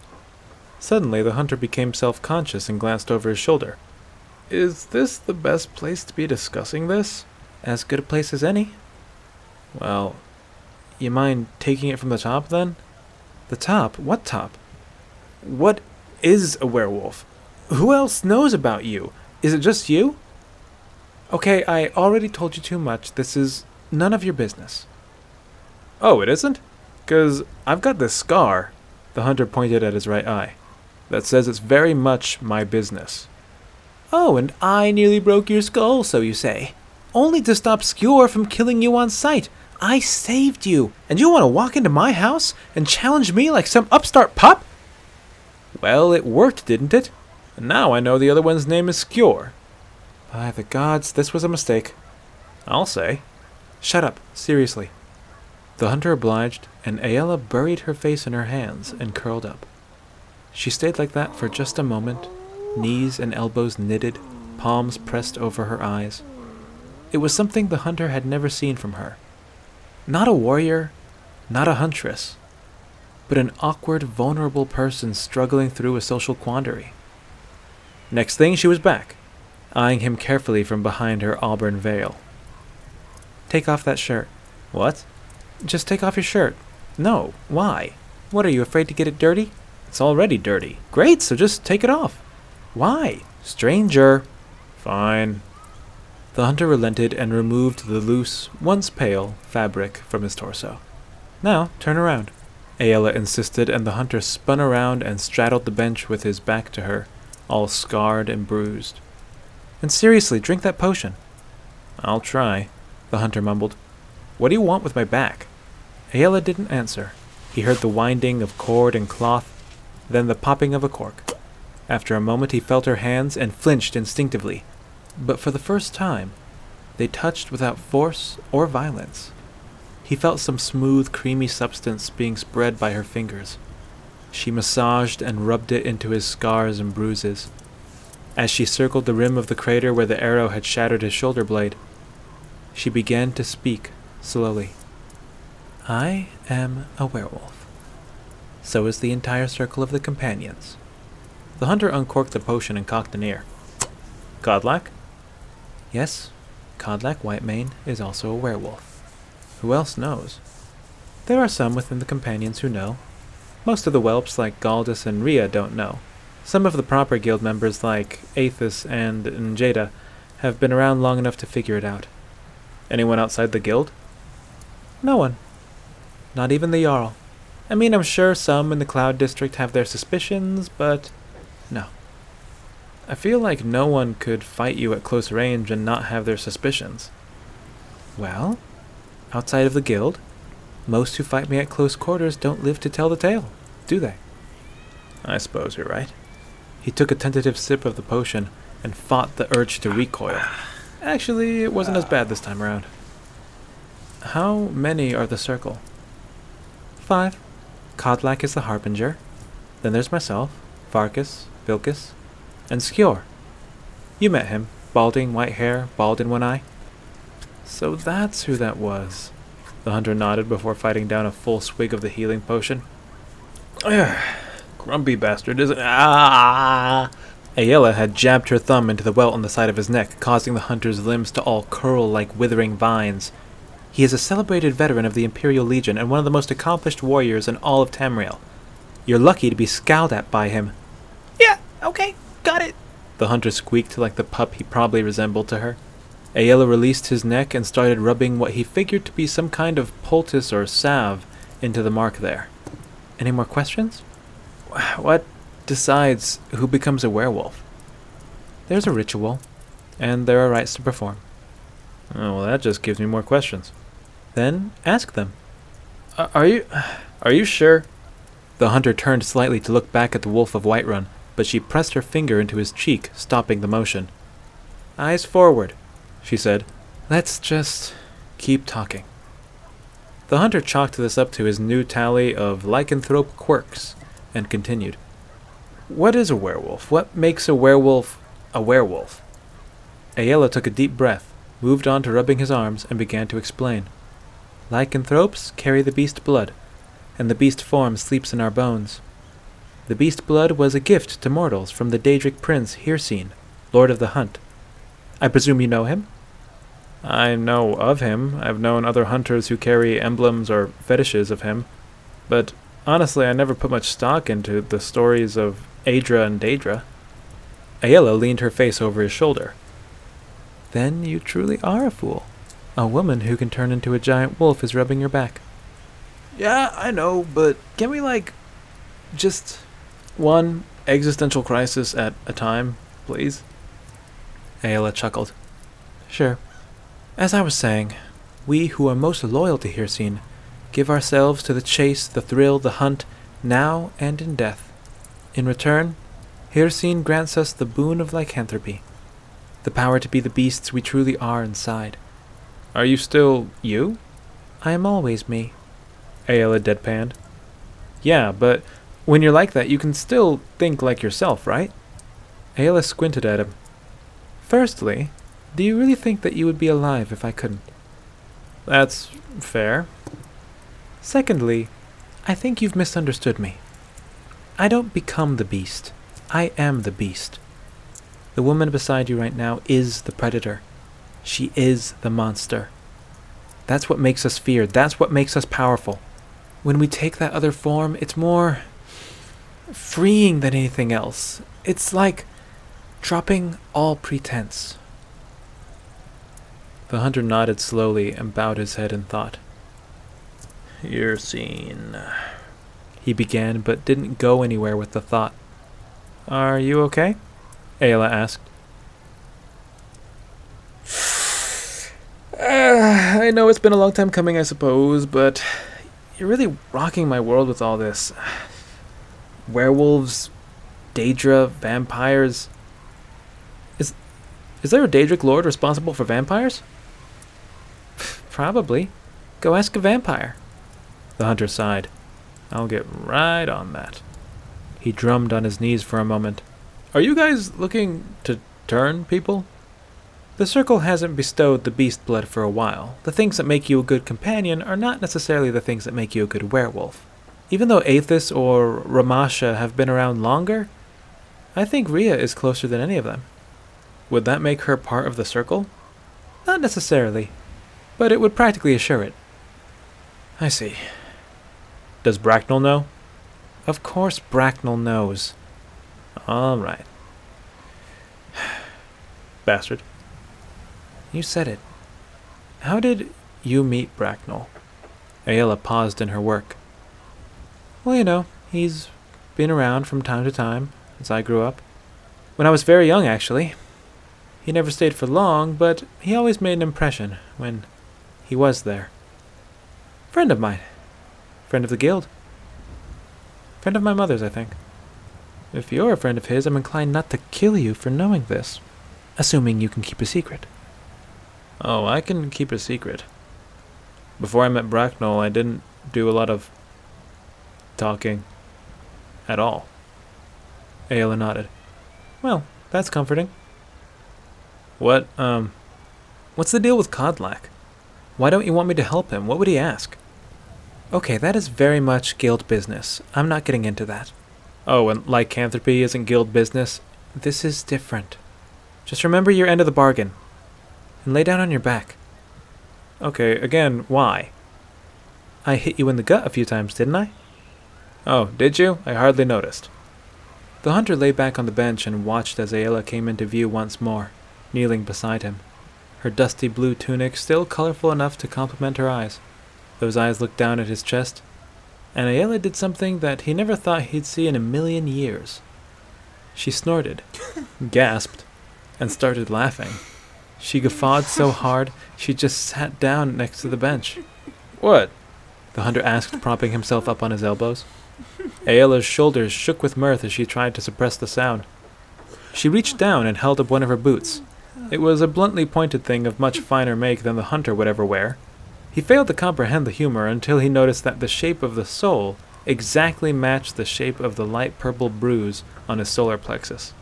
Suddenly, the hunter became self conscious and glanced over his shoulder. Is this the best place to be discussing this? As good a place as any. Well, you mind taking it from the top then? The top? What top? What is a werewolf? Who else knows about you? Is it just you? Okay, I already told you too much. This is none of your business. Oh, it isn't? Because I've got this scar, the hunter pointed at his right eye, that says it's very much my business. Oh, and I nearly broke your skull, so you say. Only to stop Skjor from killing you on sight. I saved you, and you want to walk into my house and challenge me like some upstart pup? Well, it worked, didn't it? And now I know the other one's name is Skjor. By the gods, this was a mistake. I'll say. Shut up, seriously. The hunter obliged, and Aela buried her face in her hands and curled up. She stayed like that for just a moment, knees and elbows knitted, palms pressed over her eyes. It was something the hunter had never seen from her. Not a warrior, not a huntress, but an awkward, vulnerable person struggling through a social quandary. Next thing, she was back, eyeing him carefully from behind her auburn veil. Take off that shirt. What? Just take off your shirt. No, why? What are you afraid to get it dirty? It's already dirty. Great, so just take it off. Why? Stranger. Fine. The hunter relented and removed the loose, once pale, fabric from his torso. Now, turn around. Aela insisted, and the hunter spun around and straddled the bench with his back to her, all scarred and bruised. And seriously, drink that potion. I'll try, the hunter mumbled. What do you want with my back? Aela didn't answer. He heard the winding of cord and cloth, then the popping of a cork. After a moment, he felt her hands and flinched instinctively. But for the first time, they touched without force or violence. He felt some smooth, creamy substance being spread by her fingers. She massaged and rubbed it into his scars and bruises. As she circled the rim of the crater where the arrow had shattered his shoulder blade, she began to speak slowly. I am a werewolf. So is the entire circle of the companions. The hunter uncorked the potion and cocked an ear. Kodlak? Yes, Kodlak Whitemane is also a werewolf. Who else knows? There are some within the companions who know. Most of the whelps, like Galdus and Ria, don't know. Some of the proper guild members, like Athis and Njada, have been around long enough to figure it out. Anyone outside the guild? No one. Not even the Jarl. I mean, I'm sure some in the Cloud District have their suspicions, but no. I feel like no one could fight you at close range and not have their suspicions. Well, outside of the guild, most who fight me at close quarters don't live to tell the tale, do they? I suppose you're right. He took a tentative sip of the potion and fought the urge to recoil. Actually, it wasn't as bad this time around. How many are the circle? Five. Kodlak is the harbinger. Then there's myself, Farkas, Vilkas, and Skjor. You met him, balding, white hair, bald in one eye. So that's who that was. The hunter nodded before fighting down a full swig of the healing potion. Grumpy bastard, isn't Ah! Aela had jabbed her thumb into the welt on the side of his neck, causing the hunter's limbs to all curl like withering vines. He is a celebrated veteran of the Imperial Legion and one of the most accomplished warriors in all of Tamriel. You're lucky to be scowled at by him. Yeah, okay, got it. The hunter squeaked like the pup he probably resembled to her. Aela released his neck and started rubbing what he figured to be some kind of poultice or salve into the mark there. Any more questions? What decides who becomes a werewolf? There's a ritual, and there are rites to perform. Oh, well, that just gives me more questions. Then ask them. Uh, are you. Are you sure? The hunter turned slightly to look back at the wolf of Whiterun, but she pressed her finger into his cheek, stopping the motion. Eyes forward, she said. Let's just keep talking. The hunter chalked this up to his new tally of lycanthrope quirks and continued. What is a werewolf? What makes a werewolf a werewolf? Aela took a deep breath, moved on to rubbing his arms, and began to explain. Lycanthropes carry the beast blood, and the beast form sleeps in our bones. The beast blood was a gift to mortals from the Daedric prince Hircine, lord of the hunt. I presume you know him? I know of him. I've known other hunters who carry emblems or fetishes of him. But honestly, I never put much stock into the stories of Aedra and Daedra. Aela leaned her face over his shoulder. Then you truly are a fool. A woman who can turn into a giant wolf is rubbing your back. Yeah, I know, but can we, like, just one existential crisis at a time, please? Aela chuckled. Sure. As I was saying, we who are most loyal to Hircine give ourselves to the chase, the thrill, the hunt, now and in death. In return, Hircine grants us the boon of lycanthropy, the power to be the beasts we truly are inside. Are you still you? I am always me. Aela deadpanned. Yeah, but when you're like that, you can still think like yourself, right? Aela squinted at him. Firstly, do you really think that you would be alive if I couldn't? That's fair. Secondly, I think you've misunderstood me. I don't become the beast. I am the beast. The woman beside you right now is the predator. She is the monster. That's what makes us feared. That's what makes us powerful. When we take that other form, it's more freeing than anything else. It's like dropping all pretense. The hunter nodded slowly and bowed his head in thought. Hircine, he began, but didn't go anywhere with the thought. Are you okay? Aela asked. Uh, I know it's been a long time coming, I suppose, but you're really rocking my world with all this. Werewolves, Daedra, vampires. Is is there a Daedric lord responsible for vampires? Probably. Go ask a vampire. The hunter sighed. I'll get right on that. He drummed on his knees for a moment. Are you guys looking to turn people? The circle hasn't bestowed the beast blood for a while. The things that make you a good companion are not necessarily the things that make you a good werewolf. Even though Athis or Ramasha have been around longer, I think Ria is closer than any of them. Would that make her part of the circle? Not necessarily, but it would practically assure it. I see. Does Bracknell know? Of course, Bracknell knows. All right. Bastard. You said it. How did you meet Bracknell? Aela paused in her work. Well, you know, he's been around from time to time as I grew up. When I was very young, actually. He never stayed for long, but he always made an impression when he was there. Friend of mine. Friend of the guild. Friend of my mother's, I think. If you're a friend of his, I'm inclined not to kill you for knowing this, assuming you can keep a secret. Oh, I can keep a secret. Before I met Bracknell, I didn't do a lot of talking at all. Aela nodded. Well, that's comforting. What, um, what's the deal with Kodlak? Why don't you want me to help him? What would he ask? Okay, that is very much guild business. I'm not getting into that. Oh, and lycanthropy isn't guild business? This is different. Just remember your end of the bargain. And lay down on your back. Okay, again, why? I hit you in the gut a few times, didn't I? Oh, did you? I hardly noticed. The hunter lay back on the bench and watched as Aela came into view once more, kneeling beside him, her dusty blue tunic still colorful enough to complement her eyes. Those eyes looked down at his chest, and Aela did something that he never thought he'd see in a million years. She snorted, gasped, and started laughing. She guffawed so hard she just sat down next to the bench. What? The hunter asked, propping himself up on his elbows. Aela's shoulders shook with mirth as she tried to suppress the sound. She reached down and held up one of her boots. It was a bluntly pointed thing of much finer make than the hunter would ever wear. He failed to comprehend the humor until he noticed that the shape of the sole exactly matched the shape of the light purple bruise on his solar plexus.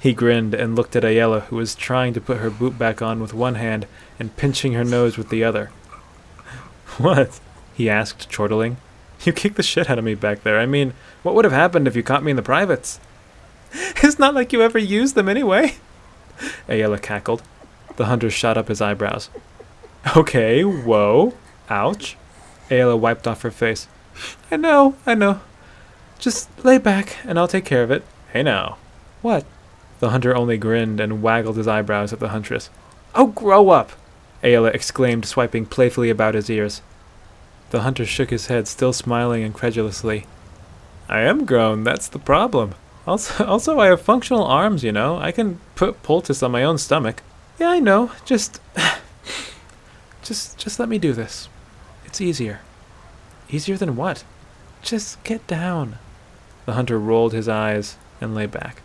He grinned and looked at Aela, who was trying to put her boot back on with one hand and pinching her nose with the other. What? he asked, chortling. You kicked the shit out of me back there. I mean, what would have happened if you caught me in the privates? It's not like you ever used them anyway. Aela cackled. The hunter shot up his eyebrows. Okay, whoa. Ouch. Aela wiped off her face. I know, I know. Just lay back and I'll take care of it. Hey now. What? The hunter only grinned and waggled his eyebrows at the huntress. Oh, grow up! Aela exclaimed, swiping playfully about his ears. The hunter shook his head, still smiling incredulously. I am grown, that's the problem. Also, also, I have functional arms, you know. I can put poultice on my own stomach. Yeah, I know. Just. Just, just let me do this. It's easier. Easier than what? Just get down. The hunter rolled his eyes and lay back.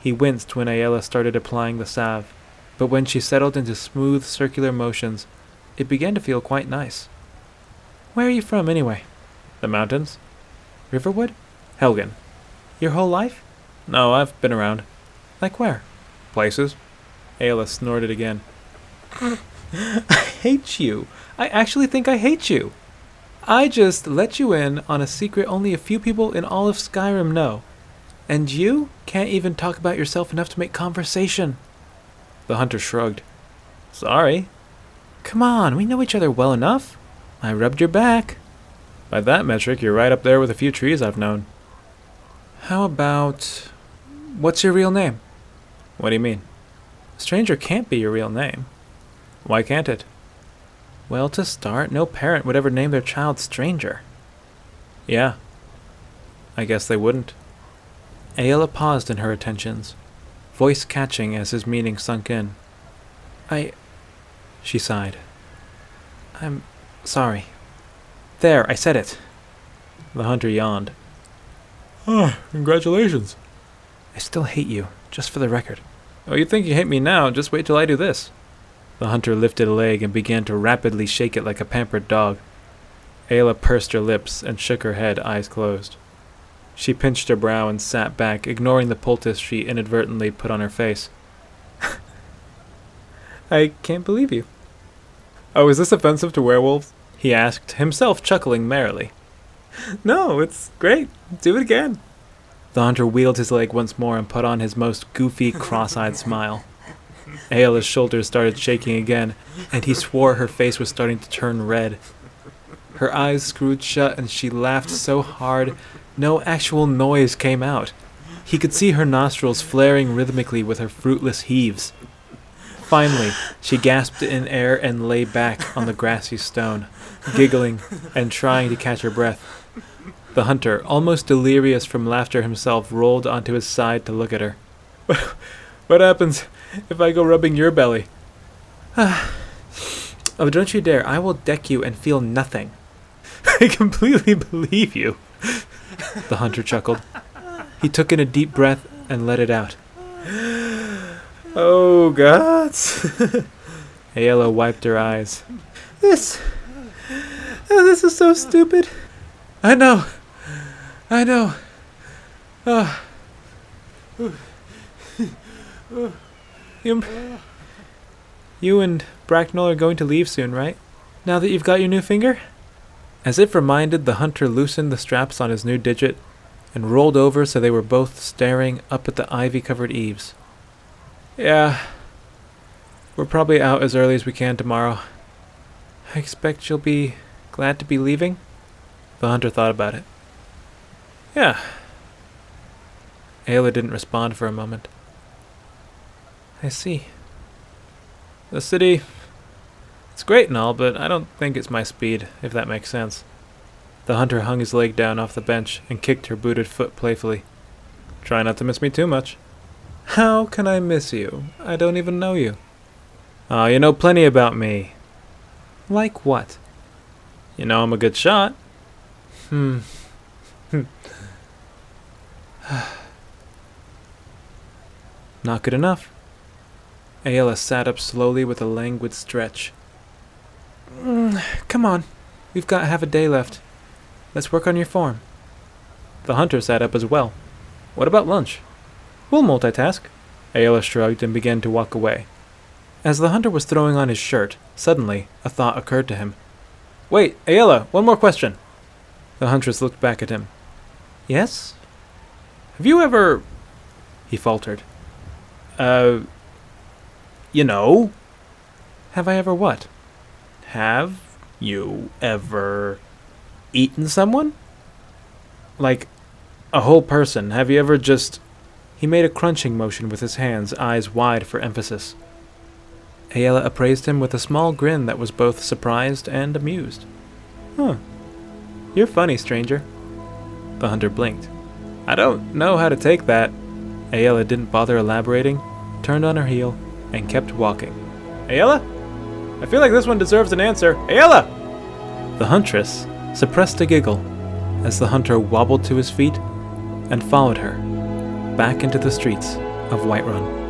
He winced when Aela started applying the salve, but when she settled into smooth circular motions, it began to feel quite nice. Where are you from, anyway? The mountains? Riverwood? Helgen. Your whole life? No, I've been around. Like where? Places. Aela snorted again. I hate you. I actually think I hate you. I just let you in on a secret only a few people in all of Skyrim know. And you can't even talk about yourself enough to make conversation. The hunter shrugged. Sorry. Come on, we know each other well enough. I rubbed your back. By that metric, you're right up there with a few trees I've known. How about. What's your real name? What do you mean? Stranger can't be your real name. Why can't it? Well, to start, no parent would ever name their child Stranger. Yeah. I guess they wouldn't. Aela paused in her attentions, voice catching as his meaning sunk in. I. She sighed. I'm sorry. There, I said it. The hunter yawned. Ah, congratulations. I still hate you, just for the record. Oh, you think you hate me now? Just wait till I do this. The hunter lifted a leg and began to rapidly shake it like a pampered dog. Aela pursed her lips and shook her head, eyes closed. She pinched her brow and sat back, ignoring the poultice she inadvertently put on her face. I can't believe you. Oh, is this offensive to werewolves? He asked, himself chuckling merrily. no, it's great. Do it again. The hunter wheeled his leg once more and put on his most goofy, cross eyed smile. Aela's shoulders started shaking again, and he swore her face was starting to turn red. Her eyes screwed shut, and she laughed so hard no actual noise came out. He could see her nostrils flaring rhythmically with her fruitless heaves. Finally, she gasped in air and lay back on the grassy stone, giggling and trying to catch her breath. The hunter, almost delirious from laughter himself, rolled onto his side to look at her. what happens if I go rubbing your belly? Ah. oh, don't you dare. I will deck you and feel nothing. I completely believe you. The hunter chuckled. He took in a deep breath and let it out. Oh, gods. Aela wiped her eyes. This. Oh, this is so stupid. I know. I know. Oh. You, you and Bracknell are going to leave soon, right? Now that you've got your new finger? As if reminded, the hunter loosened the straps on his new digit and rolled over so they were both staring up at the ivy covered eaves. Yeah, we're probably out as early as we can tomorrow. I expect you'll be glad to be leaving? The hunter thought about it. Yeah. Aela didn't respond for a moment. I see. The city. It's great and all, but I don't think it's my speed, if that makes sense. The hunter hung his leg down off the bench and kicked her booted foot playfully. Try not to miss me too much. How can I miss you? I don't even know you. Oh, you know plenty about me. Like what? You know I'm a good shot. Hmm. Not good enough. Aela sat up slowly with a languid stretch. Mm, come on. We've got half a day left. Let's work on your form. The hunter sat up as well. What about lunch? We'll multitask. Aela shrugged and began to walk away. As the hunter was throwing on his shirt, suddenly a thought occurred to him. Wait, Aela, one more question. The huntress looked back at him. Yes? Have you ever. He faltered. Uh. You know. Have I ever what? Have you ever eaten someone? Like a whole person. Have you ever just. He made a crunching motion with his hands, eyes wide for emphasis. Aela appraised him with a small grin that was both surprised and amused. Huh. You're funny, stranger. The hunter blinked. I don't know how to take that. Aela didn't bother elaborating, turned on her heel, and kept walking. Aela? I feel like this one deserves an answer. Aela! The huntress suppressed a giggle as the hunter wobbled to his feet and followed her back into the streets of Whiterun.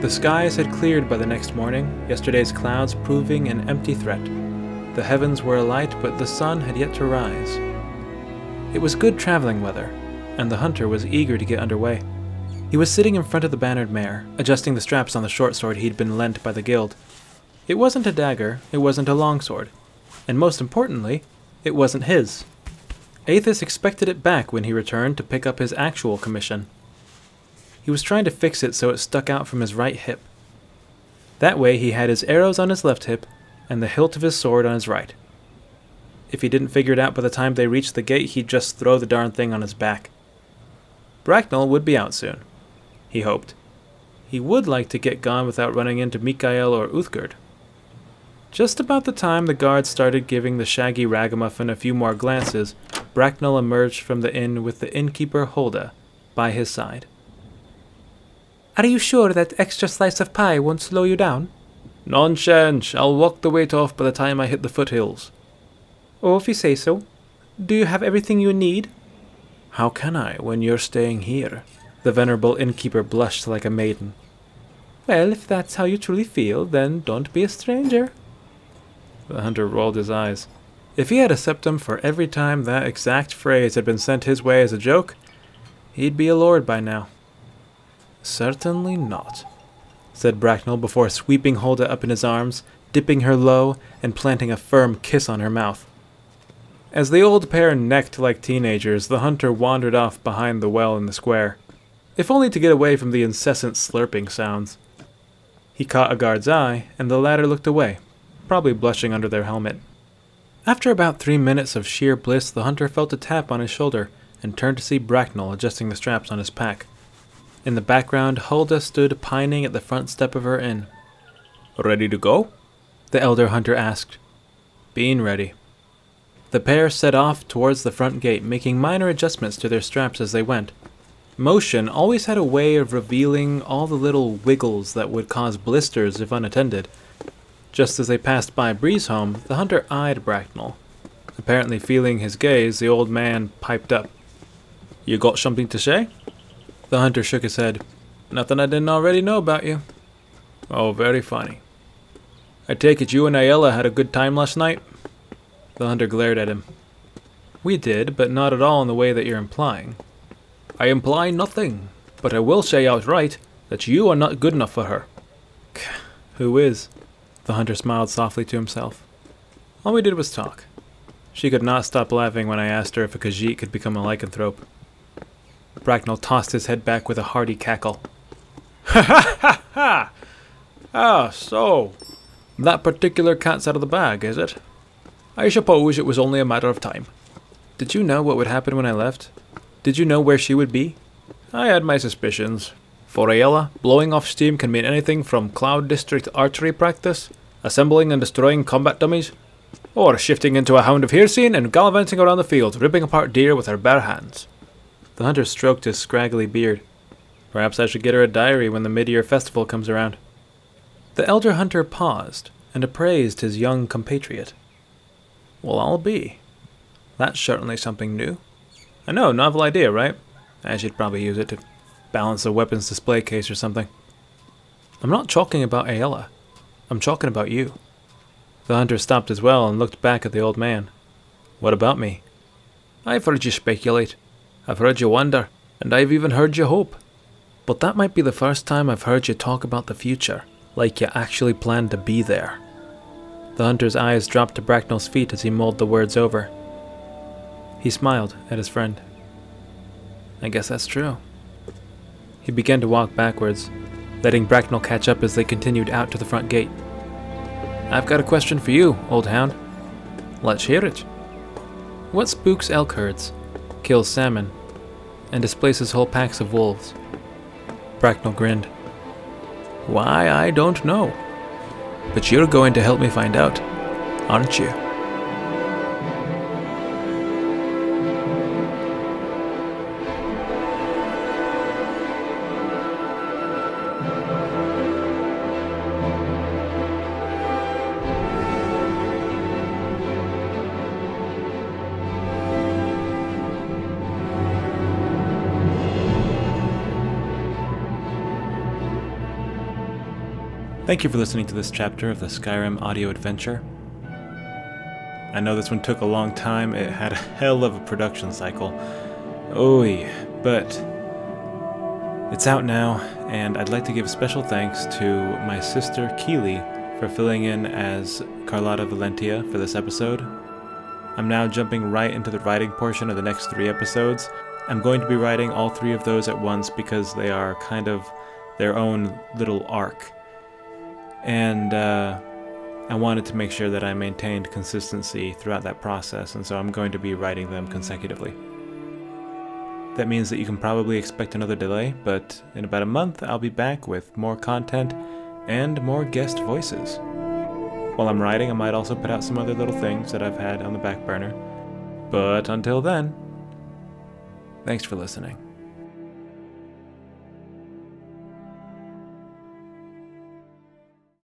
The skies had cleared by the next morning, yesterday's clouds proving an empty threat. The heavens were alight, but the sun had yet to rise. It was good traveling weather, and the hunter was eager to get underway. He was sitting in front of the bannered mare, adjusting the straps on the short sword he'd been lent by the guild. It wasn't a dagger, it wasn't a longsword, and most importantly, it wasn't his. Athis expected it back when he returned to pick up his actual commission. He was trying to fix it so it stuck out from his right hip. That way he had his arrows on his left hip and the hilt of his sword on his right. If he didn't figure it out by the time they reached the gate, he'd just throw the darn thing on his back. Bracknell would be out soon, he hoped. He would like to get gone without running into Mikael or Uthgerd. Just about the time the guards started giving the shaggy ragamuffin a few more glances, Bracknell emerged from the inn with the innkeeper Hulda by his side. Are you sure that extra slice of pie won't slow you down? Nonsense! I'll walk the weight off by the time I hit the foothills. Oh, if you say so. Do you have everything you need? How can I when you're staying here? The venerable innkeeper blushed like a maiden. Well, if that's how you truly feel, then don't be a stranger. The hunter rolled his eyes. If he had a septim for every time that exact phrase had been sent his way as a joke, he'd be a lord by now. Certainly not, said Bracknell before sweeping Hulda up in his arms, dipping her low, and planting a firm kiss on her mouth. As the old pair necked like teenagers, the hunter wandered off behind the well in the square, if only to get away from the incessant slurping sounds. He caught a guard's eye, and the latter looked away, probably blushing under their helmet. After about three minutes of sheer bliss, the hunter felt a tap on his shoulder and turned to see Bracknell adjusting the straps on his pack. In the background, Hulda stood pining at the front step of her inn. Ready to go? The elder hunter asked. Being ready. The pair set off towards the front gate, making minor adjustments to their straps as they went. Motion always had a way of revealing all the little wiggles that would cause blisters if unattended. Just as they passed by Breezehome, the hunter eyed Bracknell. Apparently feeling his gaze, the old man piped up. You got something to say? The hunter shook his head. Nothing I didn't already know about you. Oh, very funny. I take it you and Aela had a good time last night? The hunter glared at him. We did, but not at all in the way that you're implying. I imply nothing, but I will say outright that you are not good enough for her. Who is? The hunter smiled softly to himself. All we did was talk. She could not stop laughing when I asked her if a Khajiit could become a lycanthrope. Bracknell tossed his head back with a hearty cackle. Ha ha ha ha! Ah, so. That particular cat's out of the bag, is it? I suppose it was only a matter of time. Did you know what would happen when I left? Did you know where she would be? I had my suspicions. For Aela, blowing off steam can mean anything from Cloud District archery practice, assembling and destroying combat dummies, or shifting into a hound of Hircine and gallivanting around the field, ripping apart deer with her bare hands. The hunter stroked his scraggly beard. Perhaps I should get her a diary when the mid-year festival comes around. The elder hunter paused and appraised his young compatriot. Well, I'll be. That's certainly something new. I know, novel idea, right? I should probably use it to balance a weapons display case or something. I'm not talking about Aela. I'm talking about you. The hunter stopped as well and looked back at the old man. What about me? I've heard you speculate. I've heard you wonder, and I've even heard you hope. But that might be the first time I've heard you talk about the future, like you actually plan to be there. The hunter's eyes dropped to Bracknell's feet as he mulled the words over. He smiled at his friend. I guess that's true. He began to walk backwards, letting Bracknell catch up as they continued out to the front gate. I've got a question for you, old hound. Let's hear it. What spooks elk herds, kills salmon, and displaces whole packs of wolves? Bracknell grinned. Why, I don't know. But you're going to help me find out, aren't you? Thank you for listening to this chapter of the Skyrim audio adventure. I know this one took a long time, it had a hell of a production cycle. Oh, but it's out now, and I'd like to give special thanks to my sister Keely for filling in as Carlotta Valentia for this episode. I'm now jumping right into the writing portion of the next three episodes. I'm going to be writing all three of those at once because they are kind of their own little arc and uh, I wanted to make sure that I maintained consistency throughout that process, and so I'm going to be writing them consecutively. That means that you can probably expect another delay, but in about a month I'll be back with more content and more guest voices. While I'm writing, I might also put out some other little things that I've had on the back burner. But until then, thanks for listening.